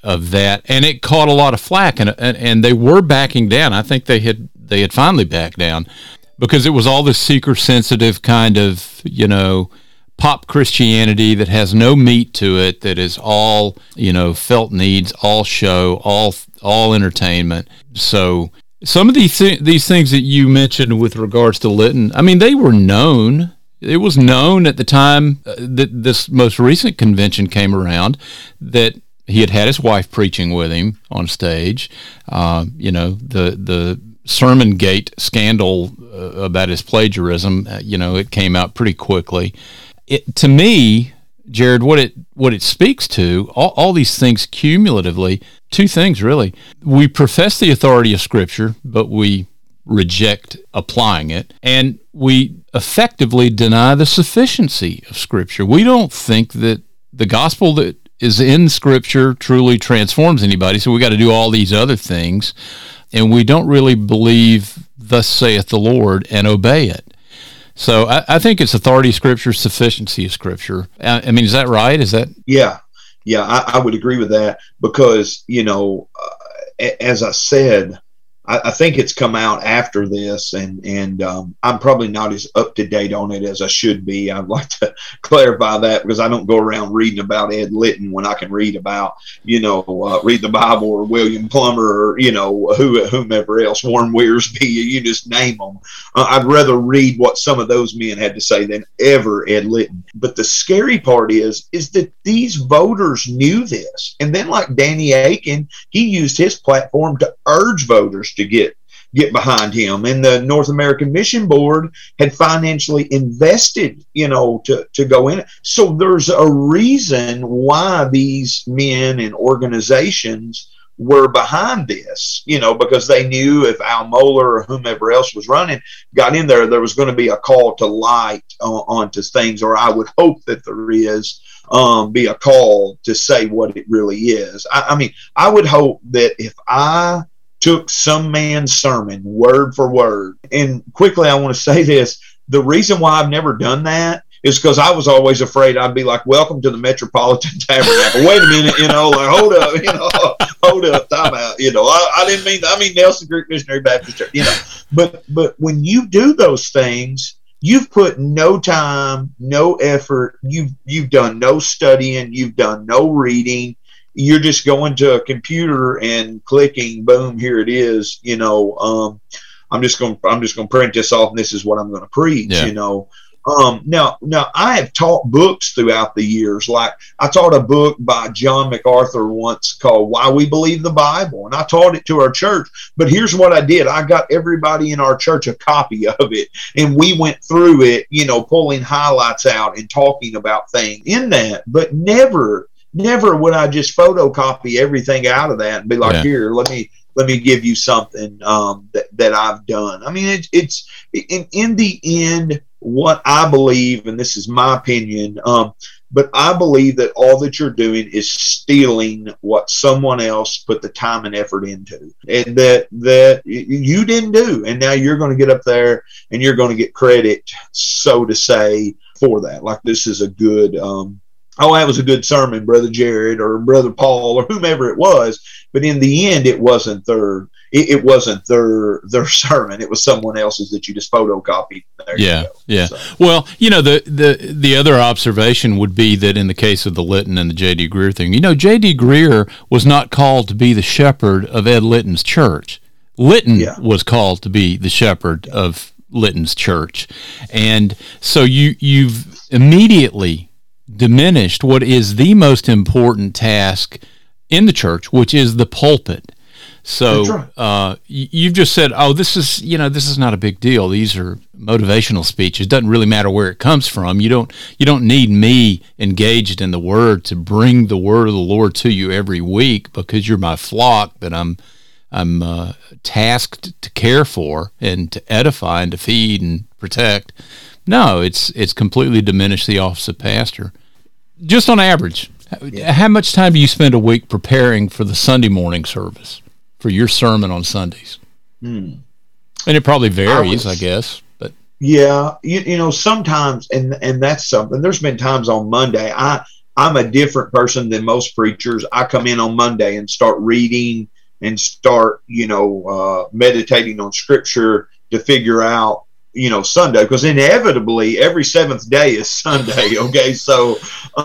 of that and it caught a lot of flack and, and and they were backing down i think they had they had finally backed down because it was all this seeker sensitive kind of you know pop Christianity that has no meat to it, that is all you know felt needs, all show, all all entertainment. So some of these th- these things that you mentioned with regards to Litton, I mean, they were known. It was known at the time uh, that this most recent convention came around that he had had his wife preaching with him on stage. Uh, you know, the the Sermon Gate scandal uh, about his plagiarism. Uh, you know, it came out pretty quickly it, to me, Jared, what it what it speaks to, all, all these things cumulatively, two things really. We profess the authority of Scripture, but we reject applying it, and we effectively deny the sufficiency of Scripture. We don't think that the gospel that is in Scripture truly transforms anybody, so we got to do all these other things, and we don't really believe, "Thus saith the Lord," and obey it. So I, I, think it's authority of scripture, sufficiency of scripture. I, I mean, is that right? Is that? Yeah, yeah, I, I would agree with that because you know, uh, as I said, I, I, think it's come out after this, and and um, I'm probably not as up to date on it as I should be. I'd like to [LAUGHS] clarify that because I don't go around reading about Ed Litton when I can read about you know uh, read the Bible or William Plumer or you know who whomever else Warren Wiersbe. You just name them. Uh, I'd rather read what some of those men had to say than ever Ed Litton. But the scary part is is that these voters knew this, and then like Danny Akin, he used his platform to urge voters to get get behind him. And the North American Mission Board had financially invested, you know, to, to go in. So there's a reason why these men and organizations were behind this, you know, because they knew if Al Mohler or whomever else was running got in there, there was going to be a call to light on, onto things, or I would hope that there is. Um, be a call to say what it really is. I, I mean, I would hope that if I took some man's sermon word for word. And quickly, I want to [LAUGHS] say this the reason why I've never done that is because I was always afraid I'd be like, "Welcome to the Metropolitan [LAUGHS] Tabernacle." Wait a minute, you know, like hold up, you know, [LAUGHS] hold up, time out. You know, I, I didn't mean I mean Nelson Creek Missionary Baptist Church. You know, but but when you do those things, you've put no time, no effort. You've you've done no studying. You've done no reading you're just going to a computer and clicking, boom, here it is. You know, um, I'm just going, I'm just going to print this off, and this is what I'm going to preach. Yeah. You know, um, now, now I have taught books throughout the years. Like I taught a book by John MacArthur once called "Why We Believe the Bible," and I taught it to our church. But here's what I did: I got everybody in our church a copy of it, and we went through it. You know, pulling highlights out and talking about things in that, but never never would I just photocopy everything out of that and be like, yeah. here, let me let me give you something um, that that I've done. I mean, it, it's in in the end what I believe, and this is my opinion. Um, but I believe that all that you're doing is stealing what someone else put the time and effort into, and that that you didn't do, and now you're going to get up there and you're going to get credit, so to say, for that. Like this is a good um, oh, that was a good sermon, Brother Jared or Brother Paul or whomever it was. But in the end, it wasn't their it, it wasn't their their sermon. It was someone else's that you just photocopied. There yeah, yeah. So. Well, you know the the the other observation would be that in the case of the Litton and the J.D. Greear thing, you know, J.D. Greear was not called to be the shepherd of Ed Litton's church. Litton yeah. was called to be the shepherd of Litton's church, and so you you've immediately diminished what is the most important task in the church, which is the pulpit. So right. uh, you've just said, "Oh, this is you know this is not a big deal. These are motivational speeches. It doesn't really matter where it comes from. You don't you don't need me engaged in the Word to bring the Word of the Lord to you every week because you're my flock that I'm I'm uh, tasked to care for and to edify and to feed and protect." No, it's it's completely diminished the office of pastor. Just on average, Yeah. How much time do you spend a week preparing for the Sunday morning service for your sermon on Sundays? Hmm. And it probably varies, I, was, I guess. But yeah, you, you know, sometimes, and and that's something. There's been times on Monday. I I'm a different person than most preachers. I come in on Monday and start reading and start, you know, uh, meditating on Scripture to figure out you know Sunday because inevitably every seventh day is [LAUGHS] Sunday. Okay, so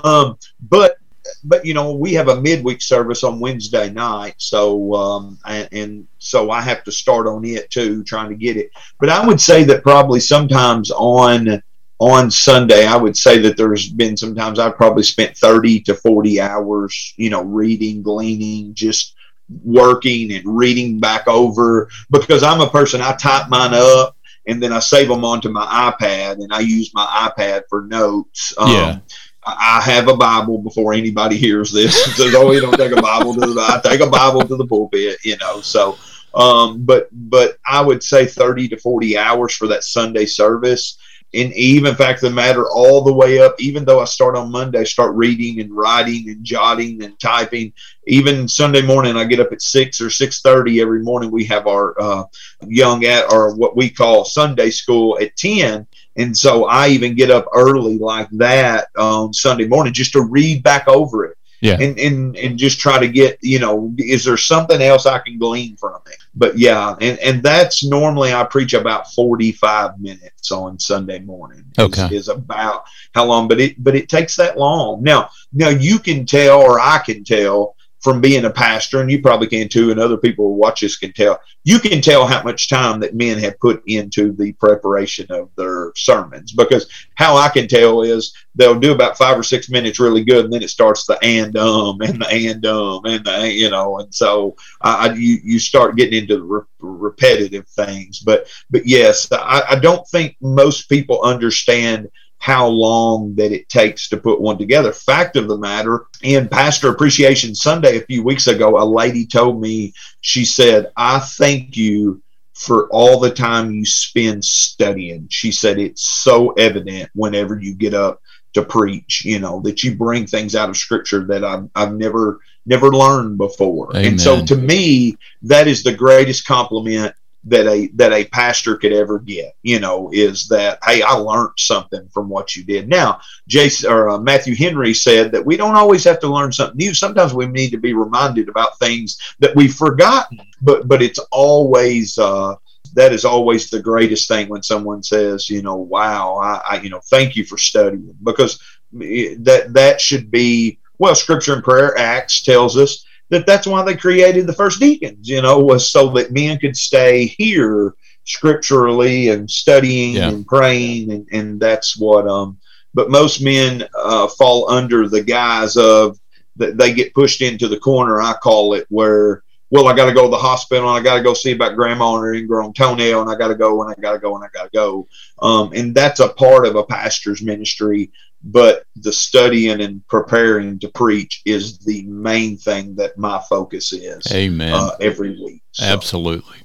um, but but you know we have a midweek service on Wednesday night, so um, and, and so I have to start on it too, trying to get it. But I would say that probably sometimes on on Sunday, I would say that there's been sometimes I've probably spent 30 to 40 hours, you know, reading, gleaning, just working and reading back over because I'm a person, I type mine up and then I save them onto my iPad, and I use my iPad for notes. Um, yeah. I have a Bible before anybody hears this. [LAUGHS] Says, "Oh, you don't take a Bible to the I take a Bible to the pulpit," you know. So, um, but but I would say thirty to forty hours for that Sunday service, and even fact of the matter, all the way up, even though I start on Monday, start reading and writing and jotting and typing. Even Sunday morning, I get up at six or six thirty every morning. We have our uh, young at or what we call Sunday school at ten, and so I even get up early like that on Sunday morning just to read back over it yeah. And, and and just try to get you know is there something else i can glean from it? But yeah and and that's normally i preach about 45 minutes on sunday morning is, okay. is about how long but it but it takes that long. Now now you can tell or i can tell from being a pastor, and you probably can too, and other people who watch this can tell. You can tell how much time that men have put into the preparation of their sermons because how I can tell is they'll do about five or six minutes really good, and then it starts the and um and the and um and the you know, and so I, you you start getting into the re- repetitive things. But but yes, I, I don't think most people understand how long that it takes to put one together. Fact of the matter, in Pastor Appreciation Sunday a few weeks ago, a lady told me, she said, I thank you for all the time you spend studying. She said, it's so evident whenever you get up to preach, you know, that you bring things out of scripture that I've, I've never, never learned before. Amen. And so to me, that is the greatest compliment that a that a pastor could ever get you know is that hey i learned something from what you did. Now jason or uh, matthew henry said that we don't always have to learn something new. Sometimes we need to be reminded about things that we've forgotten but but it's always uh that is always the greatest thing when someone says you know wow i, I you know thank you for studying because that that should be well scripture and prayer acts tells us that that's why they created the first deacons, you know, was so that men could stay here scripturally and studying yeah. and praying. And, and that's what, um, but most men uh, fall under the guise of that they get pushed into the corner, I call it, where, well, I got to go to the hospital and I got to go see about grandma and her ingrown toenail and I got to go and I got to go and I got to go. Um, and that's a part of a pastor's ministry but the studying and preparing to preach is the main thing that my focus is. Amen. Uh, every week. So. Absolutely.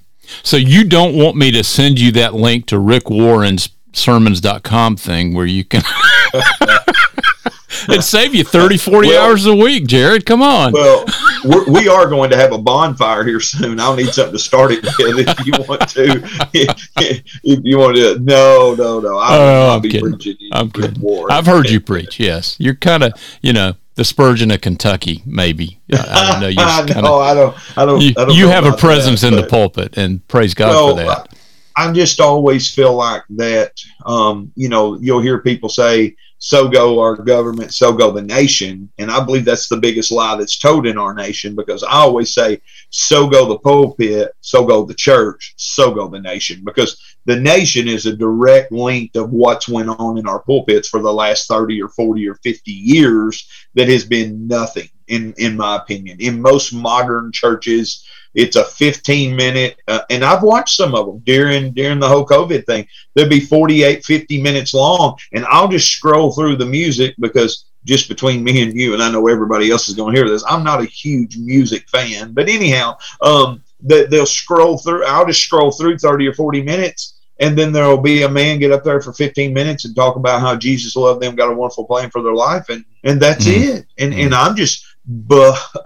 So you don't want me to send you that link to Rick Warren's sermons.com thing where you can [LAUGHS] [LAUGHS] It'd save you 30, 40 well, hours a week, Jared. Come on. Well, we're, we are going to have a bonfire here soon. I'll need something to start it with if you want to. [LAUGHS] if you want to. No, no, no. I oh, I'm kidding. I'm kidding. War. I've heard you preach. Yes, you're kind of, you know, the Spurgeon of Kentucky, maybe. I, I don't know. [LAUGHS] You I, kinda, no, I don't. I don't. You, I don't you have a presence that, in the pulpit, and praise God for that. I just always feel like that. Um, you know, you'll hear people say, so go our government, so go the nation. And I believe that's the biggest lie that's told in our nation because I always say, so go the pulpit, so go the church, so go the nation. Because the nation is a direct link of what's went on in our pulpits for the last 30 or 40 or 50 years that has been nothing, in, in my opinion. In most modern churches, it's a 15 minute, uh, and I've watched some of them during during the whole COVID thing. They'll be 48, 50 minutes long, and I'll just scroll through the music because just between me and you, and I know everybody else is going to hear this. I'm not a huge music fan, but anyhow, um, they, they'll scroll through. I'll just scroll through 30 or 40 minutes and then there will be a man get up there for 15 minutes and talk about how Jesus loved them, got a wonderful plan for their life, and and that's mm-hmm. it. And mm-hmm. and I'm just,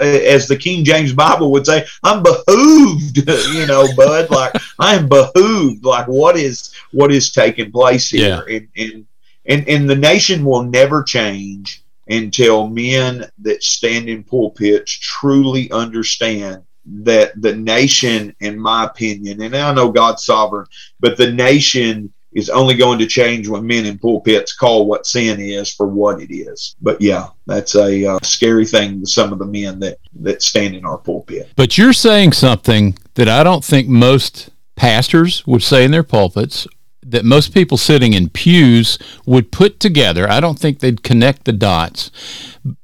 as the King James Bible would say, I'm behooved, [LAUGHS] you know, bud. Like I am behooved. Like what is what is taking place here, yeah. and, and and and the nation will never change until men that stand in pulpits truly understand that the nation, in my opinion, and I know God's sovereign, but the nation is only going to change when men in pulpits call what sin is for what it is. But yeah, that's a uh, scary thing to some of the men that that stand in our pulpit. But you're saying something that I don't think most pastors would say in their pulpits that most people sitting in pews would put together. I don't think they'd connect the dots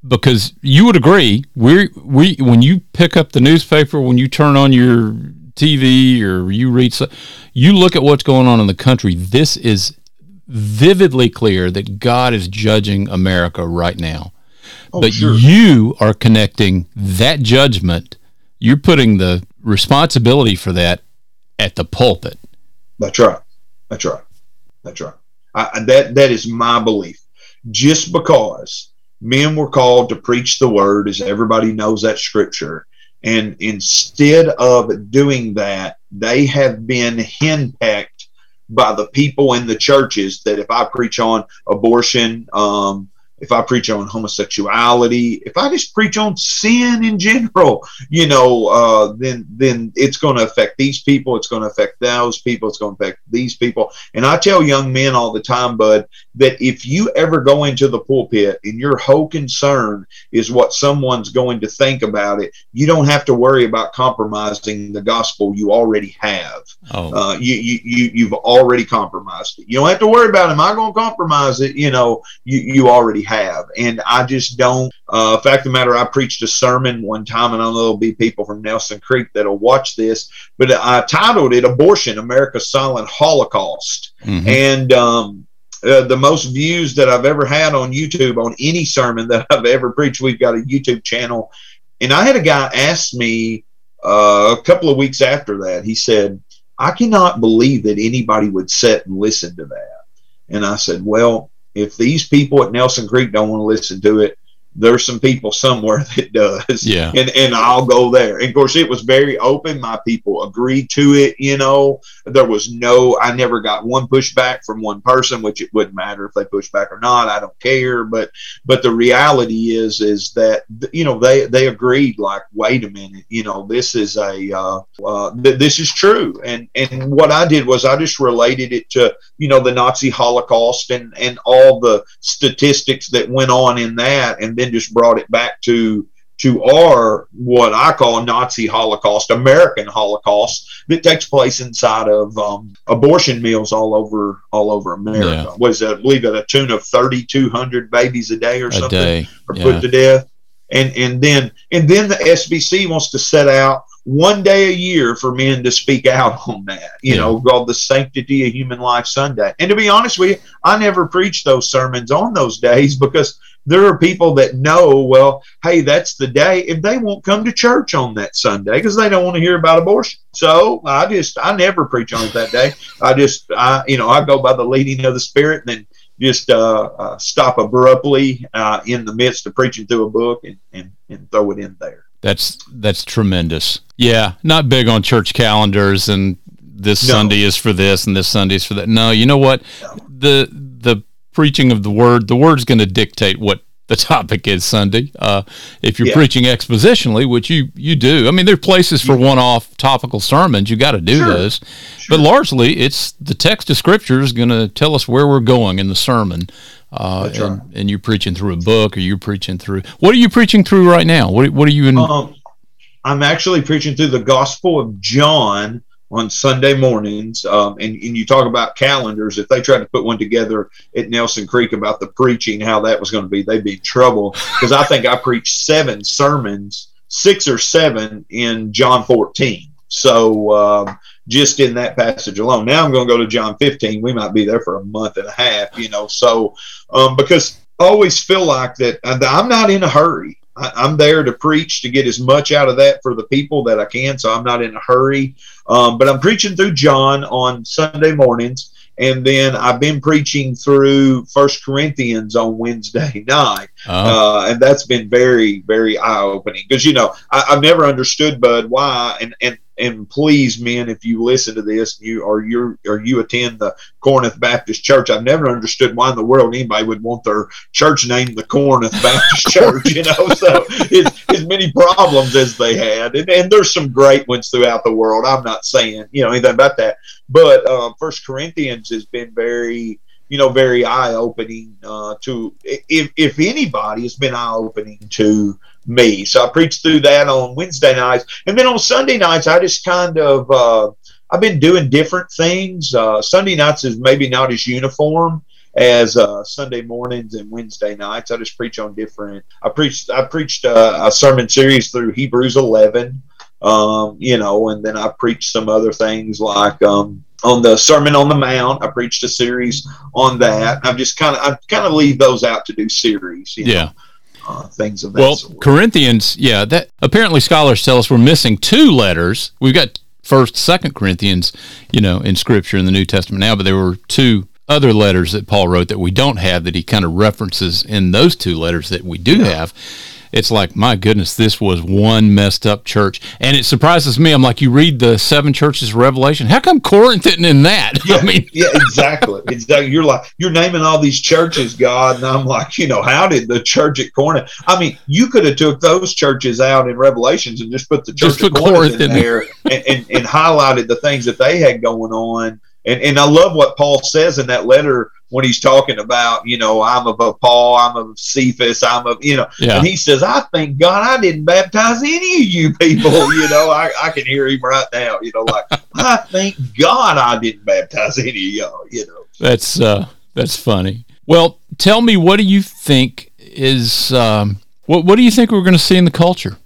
because you would agree. We we when you pick up the newspaper, when you turn on your TV or you read, you look at what's going on in the country. This is vividly clear that God is judging America right now. Oh, but sure. you are connecting that judgment. You're putting the responsibility for that at the pulpit. That's right. That's right. That's right. I, that that is my belief. Just because men were called to preach the word, as everybody knows that scripture, and instead of doing that, they have been henpecked by the people in the churches that if I preach on abortion, um, if I preach on homosexuality, if I just preach on sin in general, you know, uh, then then it's going to affect these people. It's going to affect those people. It's going to affect these people. And I tell young men all the time, bud, that if you ever go into the pulpit and your whole concern is what someone's going to think about it, you don't have to worry about compromising the gospel you already have. Oh. Uh, you, you, you, you've already compromised it. You don't have to worry about, am I going to compromise it? You know, you, you already have. And I just don't. Uh, fact of the matter, I preached a sermon one time, and I know there'll be people from Nelson Creek that'll watch this, but I titled it Abortion America's Silent Holocaust. Mm-hmm. And, um, uh, the most views that I've ever had on YouTube on any sermon that I've ever preached. We've got a YouTube channel. And I had a guy ask me uh, a couple of weeks after that, he said, I cannot believe that anybody would sit and listen to that. And I said, Well, if these people at Nelson Creek don't want to listen to it, there's some people somewhere [LAUGHS] that does. Yeah. And and I'll go there. And of course it was very open. My people agreed to it, you know. There was no I never got one pushback from one person, which it wouldn't matter if they push back or not. I don't care. But but the reality is is that you know they they agreed like, wait a minute, you know, this is a uh, uh th- this is true. And and what I did was I just related it to, you know, the Nazi Holocaust and and all the statistics that went on in that and then then just brought it back to to our what I call Nazi Holocaust, American Holocaust that takes place inside of um, abortion mills all over all over America. Yeah. Was I believe at a tune of thirty two hundred babies a day or a something day. are yeah. put to death, and and then and then the SBC wants to set out one day a year for men to speak out on that, you yeah. know, called the Sanctity of Human Life Sunday. And to be honest with you, I never preached those sermons on those days because there are people that know, well, hey, that's the day, and they won't come to church on that Sunday because they don't want to hear about abortion. So I just, I never preach on it that day. I just, I, you know, I go by the leading of the Spirit and then just uh, uh, stop abruptly uh, in the midst of preaching through a book and, and, and throw it in there. That's that's tremendous. Yeah, not big on church calendars and this no. Sunday is for this and this Sunday is for that. No, you know what? No. The the preaching of the word, the word's going to dictate what the topic is Sunday. Uh, if you're yeah. preaching expositionally, which you you do, I mean, there are places for one-off topical sermons. You got to do sure. those, sure. but largely it's the text of Scripture is going to tell us where we're going in the sermon. Uh, and, right. and, you're preaching through a book, or you're preaching through. What are you preaching through right now? What What are you in? Um, I'm actually preaching through the Gospel of John on Sunday mornings. Um, and, and you talk about calendars. If they tried to put one together at Nelson Creek about the preaching, how that was going to be, they'd be in trouble. Because I think I preached seven sermons, six or seven in John 14. So um, just in that passage alone. Now I'm going to go to John 15. We might be there for a month and a half, you know. So um, because I always feel like that I'm not in a hurry. I, am there to preach to get as much out of that for the people that I can. So I'm not in a hurry. Um, but I'm preaching through John on Sunday mornings. And then I've been preaching through First Corinthians on Wednesday [LAUGHS] night, uh-huh. uh, and that's been very, very eye opening. Because you know, I, have never understood Bud why, and and and please, men, if you listen to this, you or you or you attend the Corinth Baptist Church, I've never understood why in the world anybody would want their church named the Corinth Baptist Church. You know, so it's as many problems as they had, and, and there's some great ones throughout the world. I'm not saying you know anything about that, but uh, First Corinthians has been very you know, very eye opening uh, to if if anybody has been eye opening to me. So I preached through that on Wednesday nights, and then on Sunday nights I just kind of uh, I've been doing different things. Uh, Sunday nights is maybe not as uniform as uh, Sunday mornings and Wednesday nights. I just preach on different. I preached I preached uh, a sermon series through Hebrews 11, um, you know, and then I preached some other things like um, on the Sermon on the Mount. I preached a series on that. I've just kind of I kind of leave those out to do series. yeah. Know? Uh, things of that well, sort. Corinthians, yeah, that apparently scholars tell us we're missing two letters. We've got First, Second Corinthians, you know, in Scripture in the New Testament now, but there were two other letters that Paul wrote that we don't have that he kind of references in those two letters that we do yeah. have it's like, my goodness, this was one messed up church. And it surprises me. I'm like, you read the seven churches of Revelation. How come Corinth isn't in that? [LAUGHS] Yeah, I mean, yeah, exactly. Exactly. You're like, you're naming all these churches, God. And I'm like, you know, how did the church at Corinth? I mean, you could have took those churches out in Revelations and just put the church of Corinth, Corinth, in, in there and, and, and highlighted the things that they had going on. And, and I love what Paul says in that letter when he's talking about, you know, I'm of a Paul, I'm of Cephas, I'm of, you know, yeah. and he says, I thank God I didn't baptize any of you people. [LAUGHS] You know, I, I can hear him right now, you know, like, [LAUGHS] I thank God I didn't baptize any of y'all, you know. That's, uh, that's funny. Well, tell me, what do you think is, um, what, what do you think we're going to see in the culture?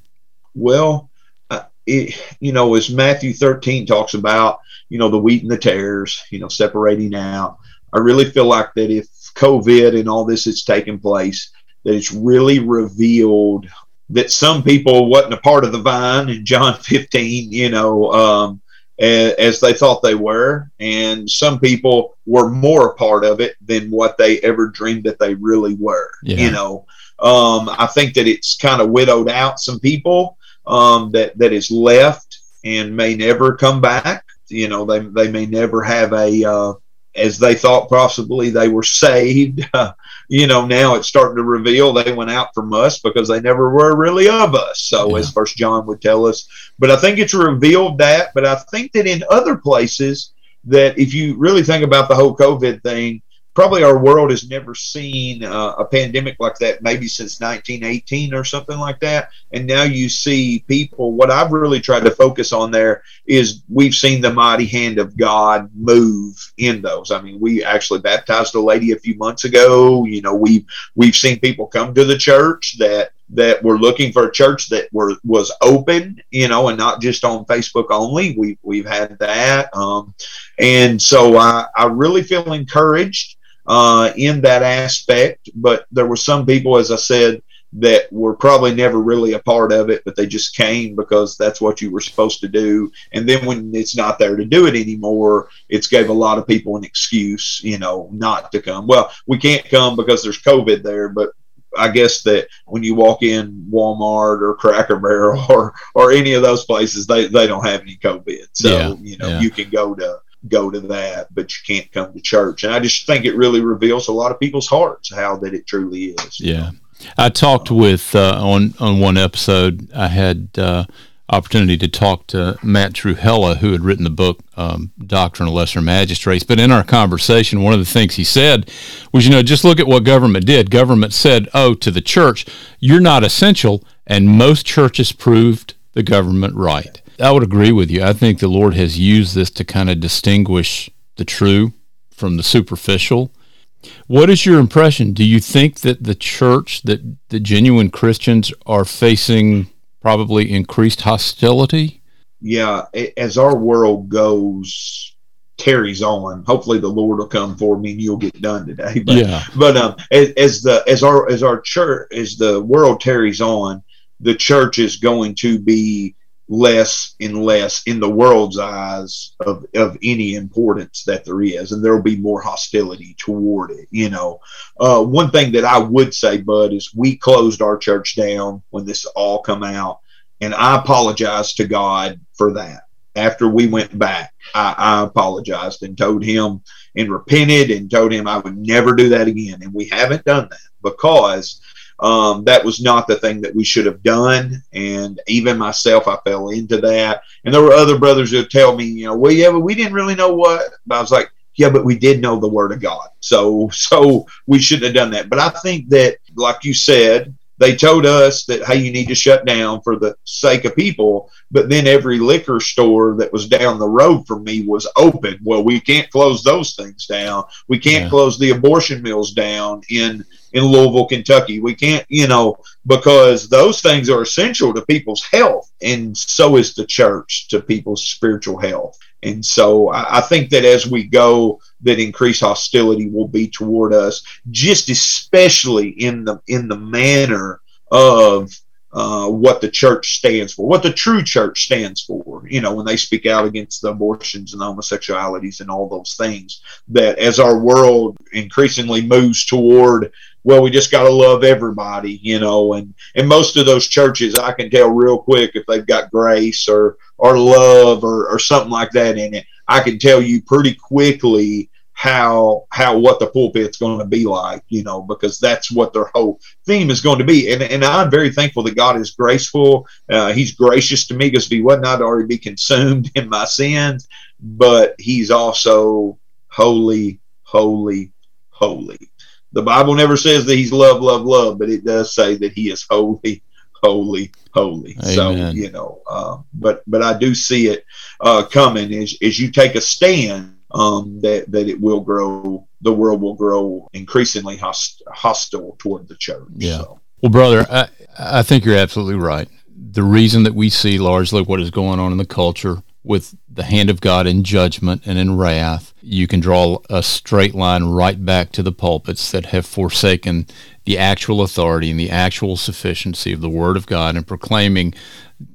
Well, uh, it, you know, as Matthew 13 talks about, you know, the wheat and the tares, you know, separating out I really feel like that if COVID and all this has taken place, that it's really revealed that some people wasn't a part of the vine in John [LAUGHS] 15, you know, um, as, as, they thought they were, and some people were more a part of it than what they ever dreamed that they really were. Yeah. You know, um, I think that it's kind of widowed out some people um, that that is left and may never come back. You know, they they may never have a uh, as they thought possibly they were saved. Uh, [LAUGHS] you know, now it's starting to reveal they went out from us because they never were really of us. So, yeah. as First John would tell us, but I think it's revealed that. But I think that in other places, that if you really think about the whole COVID thing, probably our world has never seen uh, a pandemic like that maybe since 1918 or something like that. And now you see people what i've really tried to focus on there is we've seen the mighty hand of god move in those. I mean we actually baptized a lady a few months ago. You know we've we've seen people come to the church that that were looking for a church that were was open, you know, and not just on Facebook only. We we've had that, um, and so I I really feel encouraged uh, in that aspect. But there were some people, as I said, that were probably never really a part of it, but they just came because that's what you were supposed to do. And then when it's not there to do it anymore, it's gave a lot of people an excuse, you know, not to come. Well, we can't come because there's COVID there, but I guess that when you walk in Walmart or Cracker Barrel [LAUGHS] or or any of those places, they, they don't have any COVID. So, yeah, you know, yeah. you can go to go to that, but you can't come to church. And I just think it really reveals a lot of people's hearts how that it truly is. Yeah. I talked with uh, on on one episode. I had uh, opportunity to talk to Matt Trewhella, who had written the book um, Doctrine of Lesser Magistrates. But in our conversation, one of the things he said was, you know, just look at what government did. Government said, "Oh, to the church, you're not essential," and most churches proved the government right. I would agree with you. I think the Lord has used this to kind of distinguish the true from the superficial. What is your impression? Do you think that the church, that the genuine Christians are facing probably increased hostility? Yeah, as our world goes carries on. Hopefully, the Lord will come for me and you'll get done today. [LAUGHS] But, yeah. But um, as, as the as our as our church as the world carries on, the church is going to be less and less in the world's eyes of, of any importance that there is and there'll be more hostility toward it you know. Uh, one thing that i would say bud is we closed our church down when this all come out and i apologize to god for that. After we went back I, I apologized and told him and repented and told him i would never do that again and we haven't done that because um, that was not the thing that we should have done. And even myself, I fell into that. And there were other brothers who tell me, you know, well, yeah, but we didn't really know what. But I was like, yeah, but we did know the word of God. So, [LAUGHS] so we shouldn't have done that. But I think that, like you said, they told us that hey you need to shut down for the sake of people. But then every liquor store that was down the road from me was open. Well we can't close those things down. We can't yeah. close the abortion mills down in in Louisville Kentucky. We can't you know because those things are essential to people's health and so is the church to people's spiritual health and so I, I think that as we go that increased hostility will be toward us, just especially in the in the manner of uh, what the church stands for, what the true church stands for. You know, when they speak out against the abortions and the homosexualities and all those things, that as our world increasingly moves toward, well, we just got to love everybody, you know, and and most of those churches, I can tell real quick if they've got grace or or love or, or something like that in it. I can tell you pretty quickly how how what the pulpit's going to be like, you know, because that's what their whole theme is going to be. And and I'm very thankful that God is graceful. Uh, he's gracious to me because if He wasn't, I'd already be [LAUGHS] consumed in my sins. But He's also holy, holy, holy. The Bible never says that He's love, love, love, but it does say that He is holy, holy, holy. Amen. So you know, uh, but but I do see it uh, coming as as you take a stand. Um, that that it will grow, the world will grow increasingly host, hostile toward the church. Yeah. So. Well, brother, I I think you're absolutely right. The reason that we see largely what is going on in the culture with the hand of God in judgment and in wrath, you can draw a straight line right back to the pulpits that have forsaken the actual authority and the actual sufficiency of the Word of God and proclaiming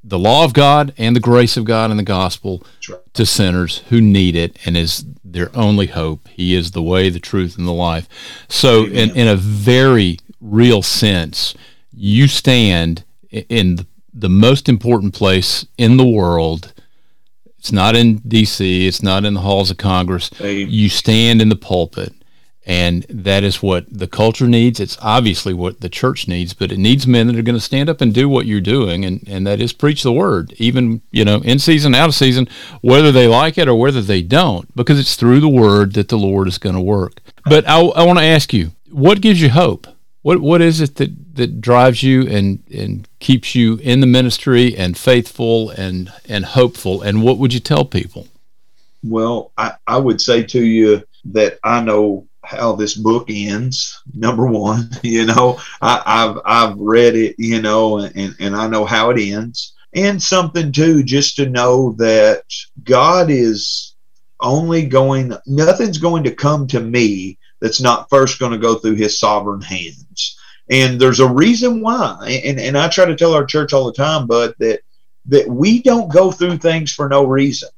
the law of God and the grace of God and the gospel right. to sinners who need it and is their only hope. He is the way, the truth, and the life. So, in, in a very real sense, you stand in the most important place in the world it's not in D.C. It's not in the halls of Congress. You stand in the pulpit, and that is what the culture needs. It's obviously what the church needs, but it needs men that are going to stand up and do what you're doing, and, and that is preach the word, even you know in season, out of season, whether they like it or whether they don't, because it's through the word that the Lord is going to work. But I, I want to ask you, what gives you hope? What what is it that, that drives you and, and keeps you in the ministry and faithful and and hopeful? And what would you tell people? Well, I, I would say to you that I know how this book ends. [LAUGHS] Number one, [LAUGHS] you know, I, have I've read it, you know, and, and I know how it ends. And something too, just to know that God is only going nothing's going to come to me that's not first going to go through his sovereign hands. And there's a reason why. And, and I try to tell our church all the time, but that that we don't go through things for no reason.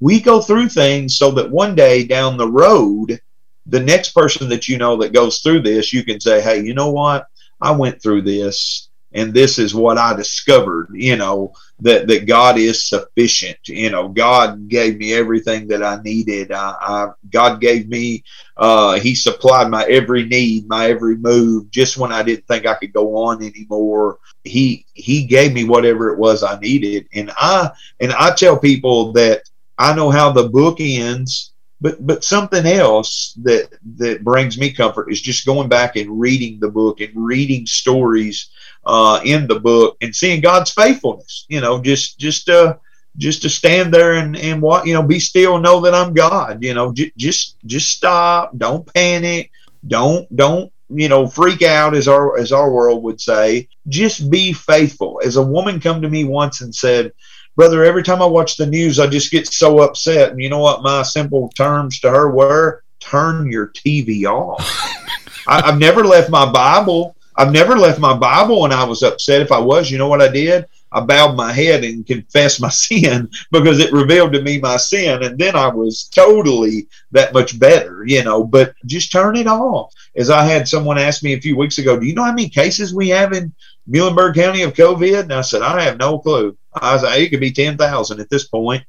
We go through things so that one day down the road, the next person that you know that goes through this, you can say, hey, you know what? I went through this and this is what I discovered, you know, that, that God is sufficient. You know, God gave me everything that I needed. I, I, God gave me, uh, He supplied my every need, my every move, just when I didn't think I could go on anymore. He He gave me whatever it was I needed. And I and I tell people that I know how the book ends but but something else that that brings me comfort is just going back and reading the book and reading stories uh, in the book and seeing God's faithfulness. You know, just just uh, just to stand there and and what you know, be still, know that I'm God. You know, j- just just stop, don't panic, don't don't you know freak out as our as our world would say. Just be faithful. As a woman come to me once and said brother, every time I watch the news, I just get so upset. And you know what my simple terms to her were? Turn your TV off. [LAUGHS] I, I've never left my Bible. I've never left my Bible when I was upset. If I was, you know what I did? I bowed my head and confessed my [LAUGHS] sin because it revealed to me my sin. And then I was totally that much better, you know, but just turn it off. As I had someone ask me a few weeks ago, do you know how many cases we have in Muhlenberg County of COVID? And I said, I have no clue. I was like, it could be 10,000 at this point.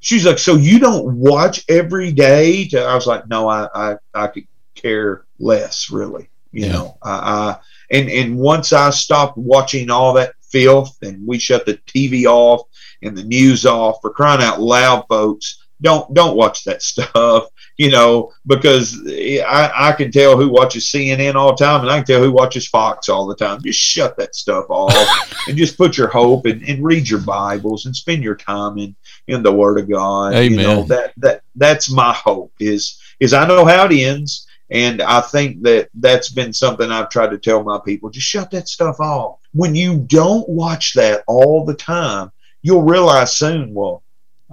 She's like, so you don't watch every day? To, I was like, no, I, I, I could care less really, you yeah. know, I, I, and, and once I stopped watching all that filth and we shut the TV off and the news off for crying out loud, folks. Don't don't watch that [LAUGHS] stuff, you know, because I, I can tell who watches CNN all the time and I can tell who watches Fox all the time. Just shut that stuff off [LAUGHS] and just put your hope and, and read your Bibles and spend your time in, in the Word of God. Amen. You know, that that that's my hope is is I know how it ends and I think that that's been something I've tried to tell my people just shut that stuff off. When you don't watch that all the time, you'll realize soon, well,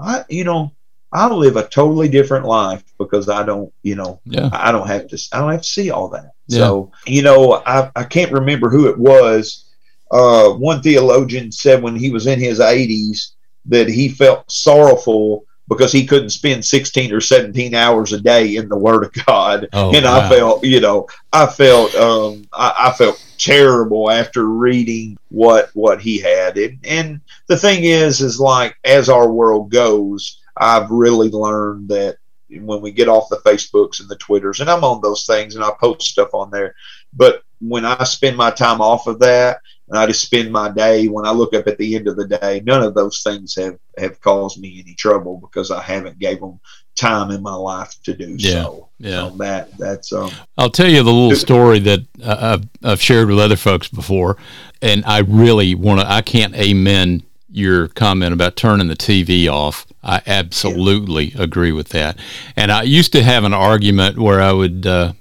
I, you know, I live a totally different life because I don't, you know, yeah. I don't have to, I don't have to see all that. Yeah. So, you know, I, I can't remember who it was. Uh, one theologian said when he was in his 80s that he felt sorrowful because he couldn't spend 16 or 17 hours a day in the Word of God. Oh, and wow. I felt, you know, I felt, um, I, I, felt terrible after reading what what he had. And, and the thing is, is like as our world goes, I've really learned that when we get off the Facebooks and the Twitters, and I'm on those things and I post stuff on there, but when I spend my time off of that and I just spend my day when I look up at the end of the day, none of those things have have caused me any trouble because I haven't gave them time in my life to do yeah, so. Yeah, so that that's. Um, I'll tell you the little story that uh, I've, I've shared with other folks before, and I really want to. I can't amen your comment about turning the TV off. I absolutely yeah. agree with that. And I used to have an argument where I would uh,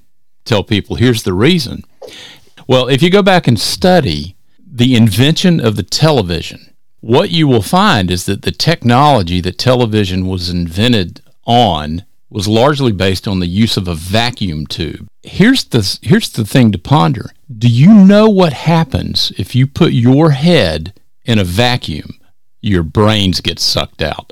tell people, "Here's the reason." Well, if you go back and study the invention of the television, what you will find is that the technology that television was invented on was largely based on the use of a vacuum tube. Here's the here's the thing to ponder. Do you know what happens if you put your head in a vacuum? Your brains get sucked out.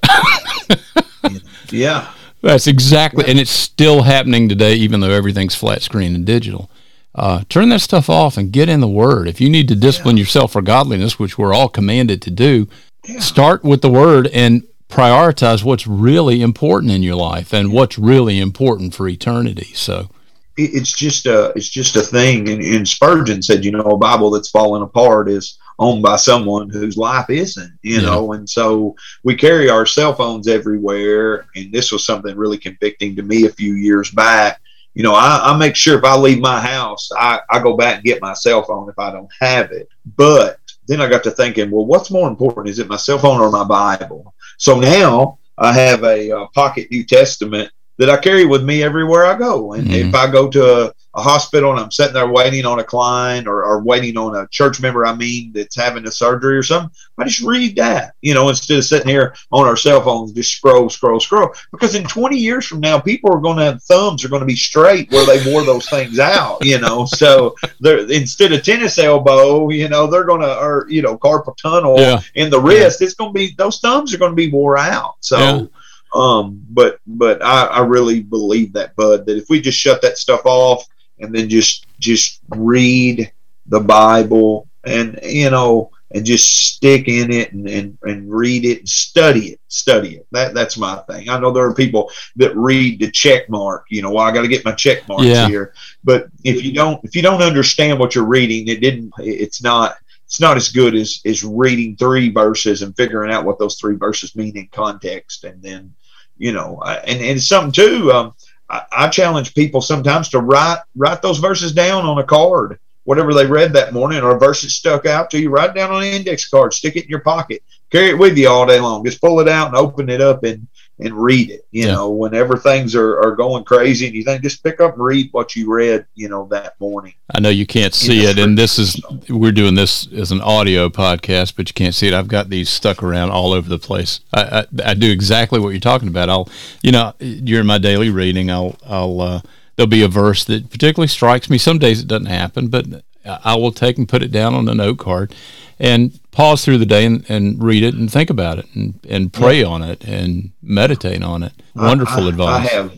[LAUGHS] yeah. That's exactly and it's still happening today even though everything's flat screen and digital. Uh, turn that stuff off and get in the Word. If you need to discipline yeah. yourself for godliness, which we're all commanded to do, yeah. start with the Word and prioritize what's really important in your life and what's really important for eternity. So it's just a it's just a thing. And, and Spurgeon said, you know, a Bible that's falling apart is owned by someone whose life isn't, you yeah. know. And so we carry our cell phones everywhere. And this was something really convicting to me a few years back you know, I, I, make sure if I leave my house, I, I go back and get my cell phone if I don't have it. But then I got to thinking, well, what's more important? Is it my cell phone or my Bible? So now I have a, a pocket New Testament that I carry with me everywhere I go. And mm-hmm. if I go to a, a, hospital and I'm sitting there waiting on a client or, or, waiting on a church member, I mean, that's having a surgery or something, I just read that, you know, instead of sitting here on our cell phones, just scroll, scroll, scroll. Because in 20 years from now, people are going to have thumbs are going to be straight where they wore those things out, you know. So they're instead of tennis elbow, you know, they're going to, or, you know, carpal tunnel yeah. in the wrist, yeah. it's going to be, those thumbs are going to be wore out. So, yeah um, but but I, I really believe that, Bud, that if we just shut that stuff off and then just just read the Bible and you know and just stick in it and, and, and read it and study it study it that that's my thing i know there are people that read the check mark you know well, i got to get my check marks yeah. here but if you don't if you don't understand what you're reading it didn't it's not it's not as good as as reading three verses and figuring out what those three verses mean in context and then you know, and, and something too. Um, I, I, challenge people sometimes to write write those verses down on a card, whatever they read that morning, or a verse that stuck out to you. Write down on an index card, stick it in your pocket, carry it with you all day long. Just pull it out and open it up in and read it. You yeah. know, whenever things are, are going crazy and you think just pick up and read what you read, you know, that morning. I know you can't see it, and this is we're doing this as an audio podcast, but you can't see it. I've got these stuck around all over the place. I, I, I do exactly what you're talking about. I'll, you know, during my daily reading, I'll I'll uh, there'll be a verse that particularly strikes me. Some days it doesn't happen, but I will take and put it down on a note card and pause through the day and, and read it and think about it and, and pray yeah. on it and meditate on it. Wonderful I, I, advice. I have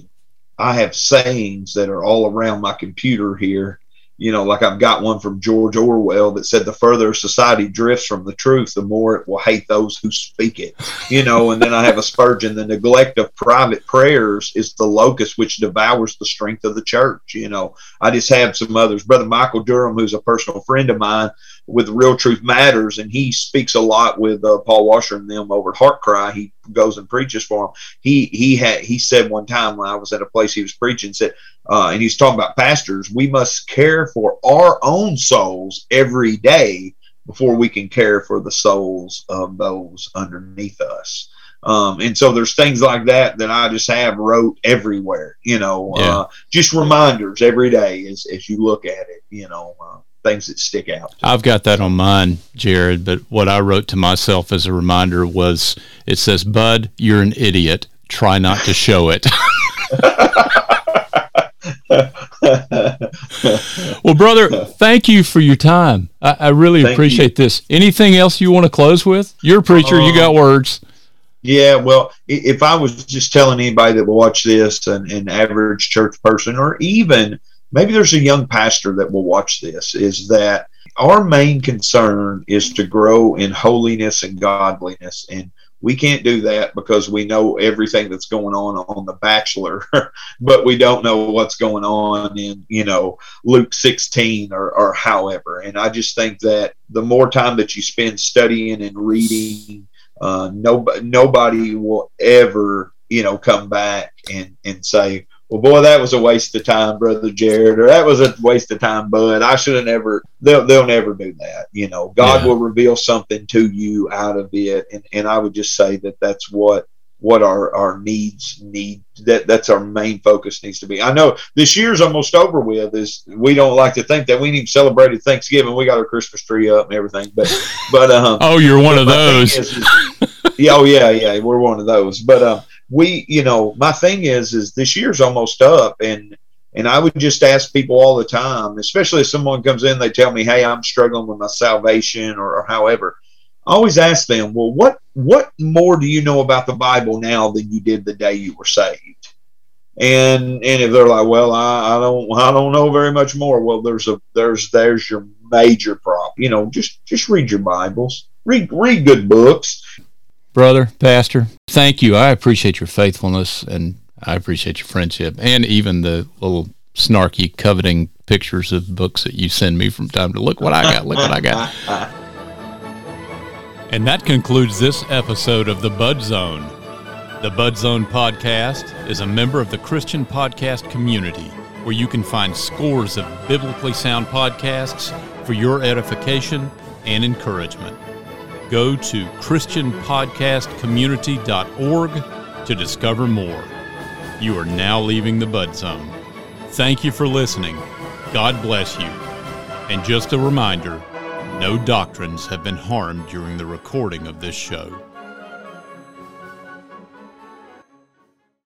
I have sayings that are all around my computer here you know, like I've got one from George Orwell that said the further society drifts from the truth, the more it will hate those who speak it. You know, and then I have a Spurgeon, the neglect of private prayers is the locust which devours the strength of the church. You know, I just have some others. Brother Michael Durham, who's a personal friend of mine with Real Truth Matters, and he speaks a lot with uh, Paul Washer and them over at HeartCry. He goes and preaches for him. He he had he said one time when I was at a place he was preaching, said uh, and he's talking about pastors, we must care for our own souls every day before we can care for the souls of those underneath us. Um, and so there's things like that that I just have wrote everywhere, you know, yeah. uh, just reminders every day as, as you look at it, you know, uh, things that stick out. I've got that on mine, Jared, but what I wrote to myself as a reminder was it says, Bud, you're an idiot. Try not to show it. [LAUGHS] well, brother, thank you for your time. I, I really thank appreciate you. this. Anything else you want to close with? You're a preacher. Um, you got um, words. Yeah, well, if I was just telling anybody that will watch this, an, an average church person, or even maybe there's a young pastor that will watch this, is that our main concern is to grow in holiness and godliness. And we can't do that because we know everything that's going on on The Bachelor, [LAUGHS] but we don't know what's going on in, you know, Luke 16 or, or however. And I just think that the more time that you spend studying and reading, uh, nobody, nobody will ever, you know, come back and, and say, well, boy, that was a waste of time, brother Jared, or that was a waste of time, bud. I should have never. They'll they'll never do that. You know, God yeah. will reveal something to you out of it, and and I would just say that that's what what our our needs need. That that's our main focus needs to be. I know this year's almost over with. Is we don't like to think that we even celebrated Thanksgiving. We got our Christmas tree up and everything, but but um. [LAUGHS] oh, you're one of those. Is, yeah, oh yeah, yeah, we're one of those. But um we, you know, my thing is, is this year's almost up, and and I would just ask people all the time, especially if someone comes in, they tell me, "Hey, I'm struggling with my salvation," or, or however. I always ask them, "Well, what what more do you know about the Bible now than you did the day you were saved?" And and if they're like, "Well, I, I don't I don't know very much more," well, there's a there's there's your major prop. You know, just just read your Bibles, read read good books brother, pastor, thank you. I appreciate your faithfulness and I appreciate your friendship and even the little snarky, coveting pictures of books that you send me from time to look what I got, look what I got. [LAUGHS] and that concludes this episode of The Bud Zone. The Bud Zone podcast is a member of the Christian podcast community where you can find scores of biblically sound podcasts for your edification and encouragement go to ChristianPodcastCommunity.org to discover more. You are now leaving the Bud Zone. Thank you for listening. God bless you. And just a reminder no doctrines have been harmed during the recording of this show.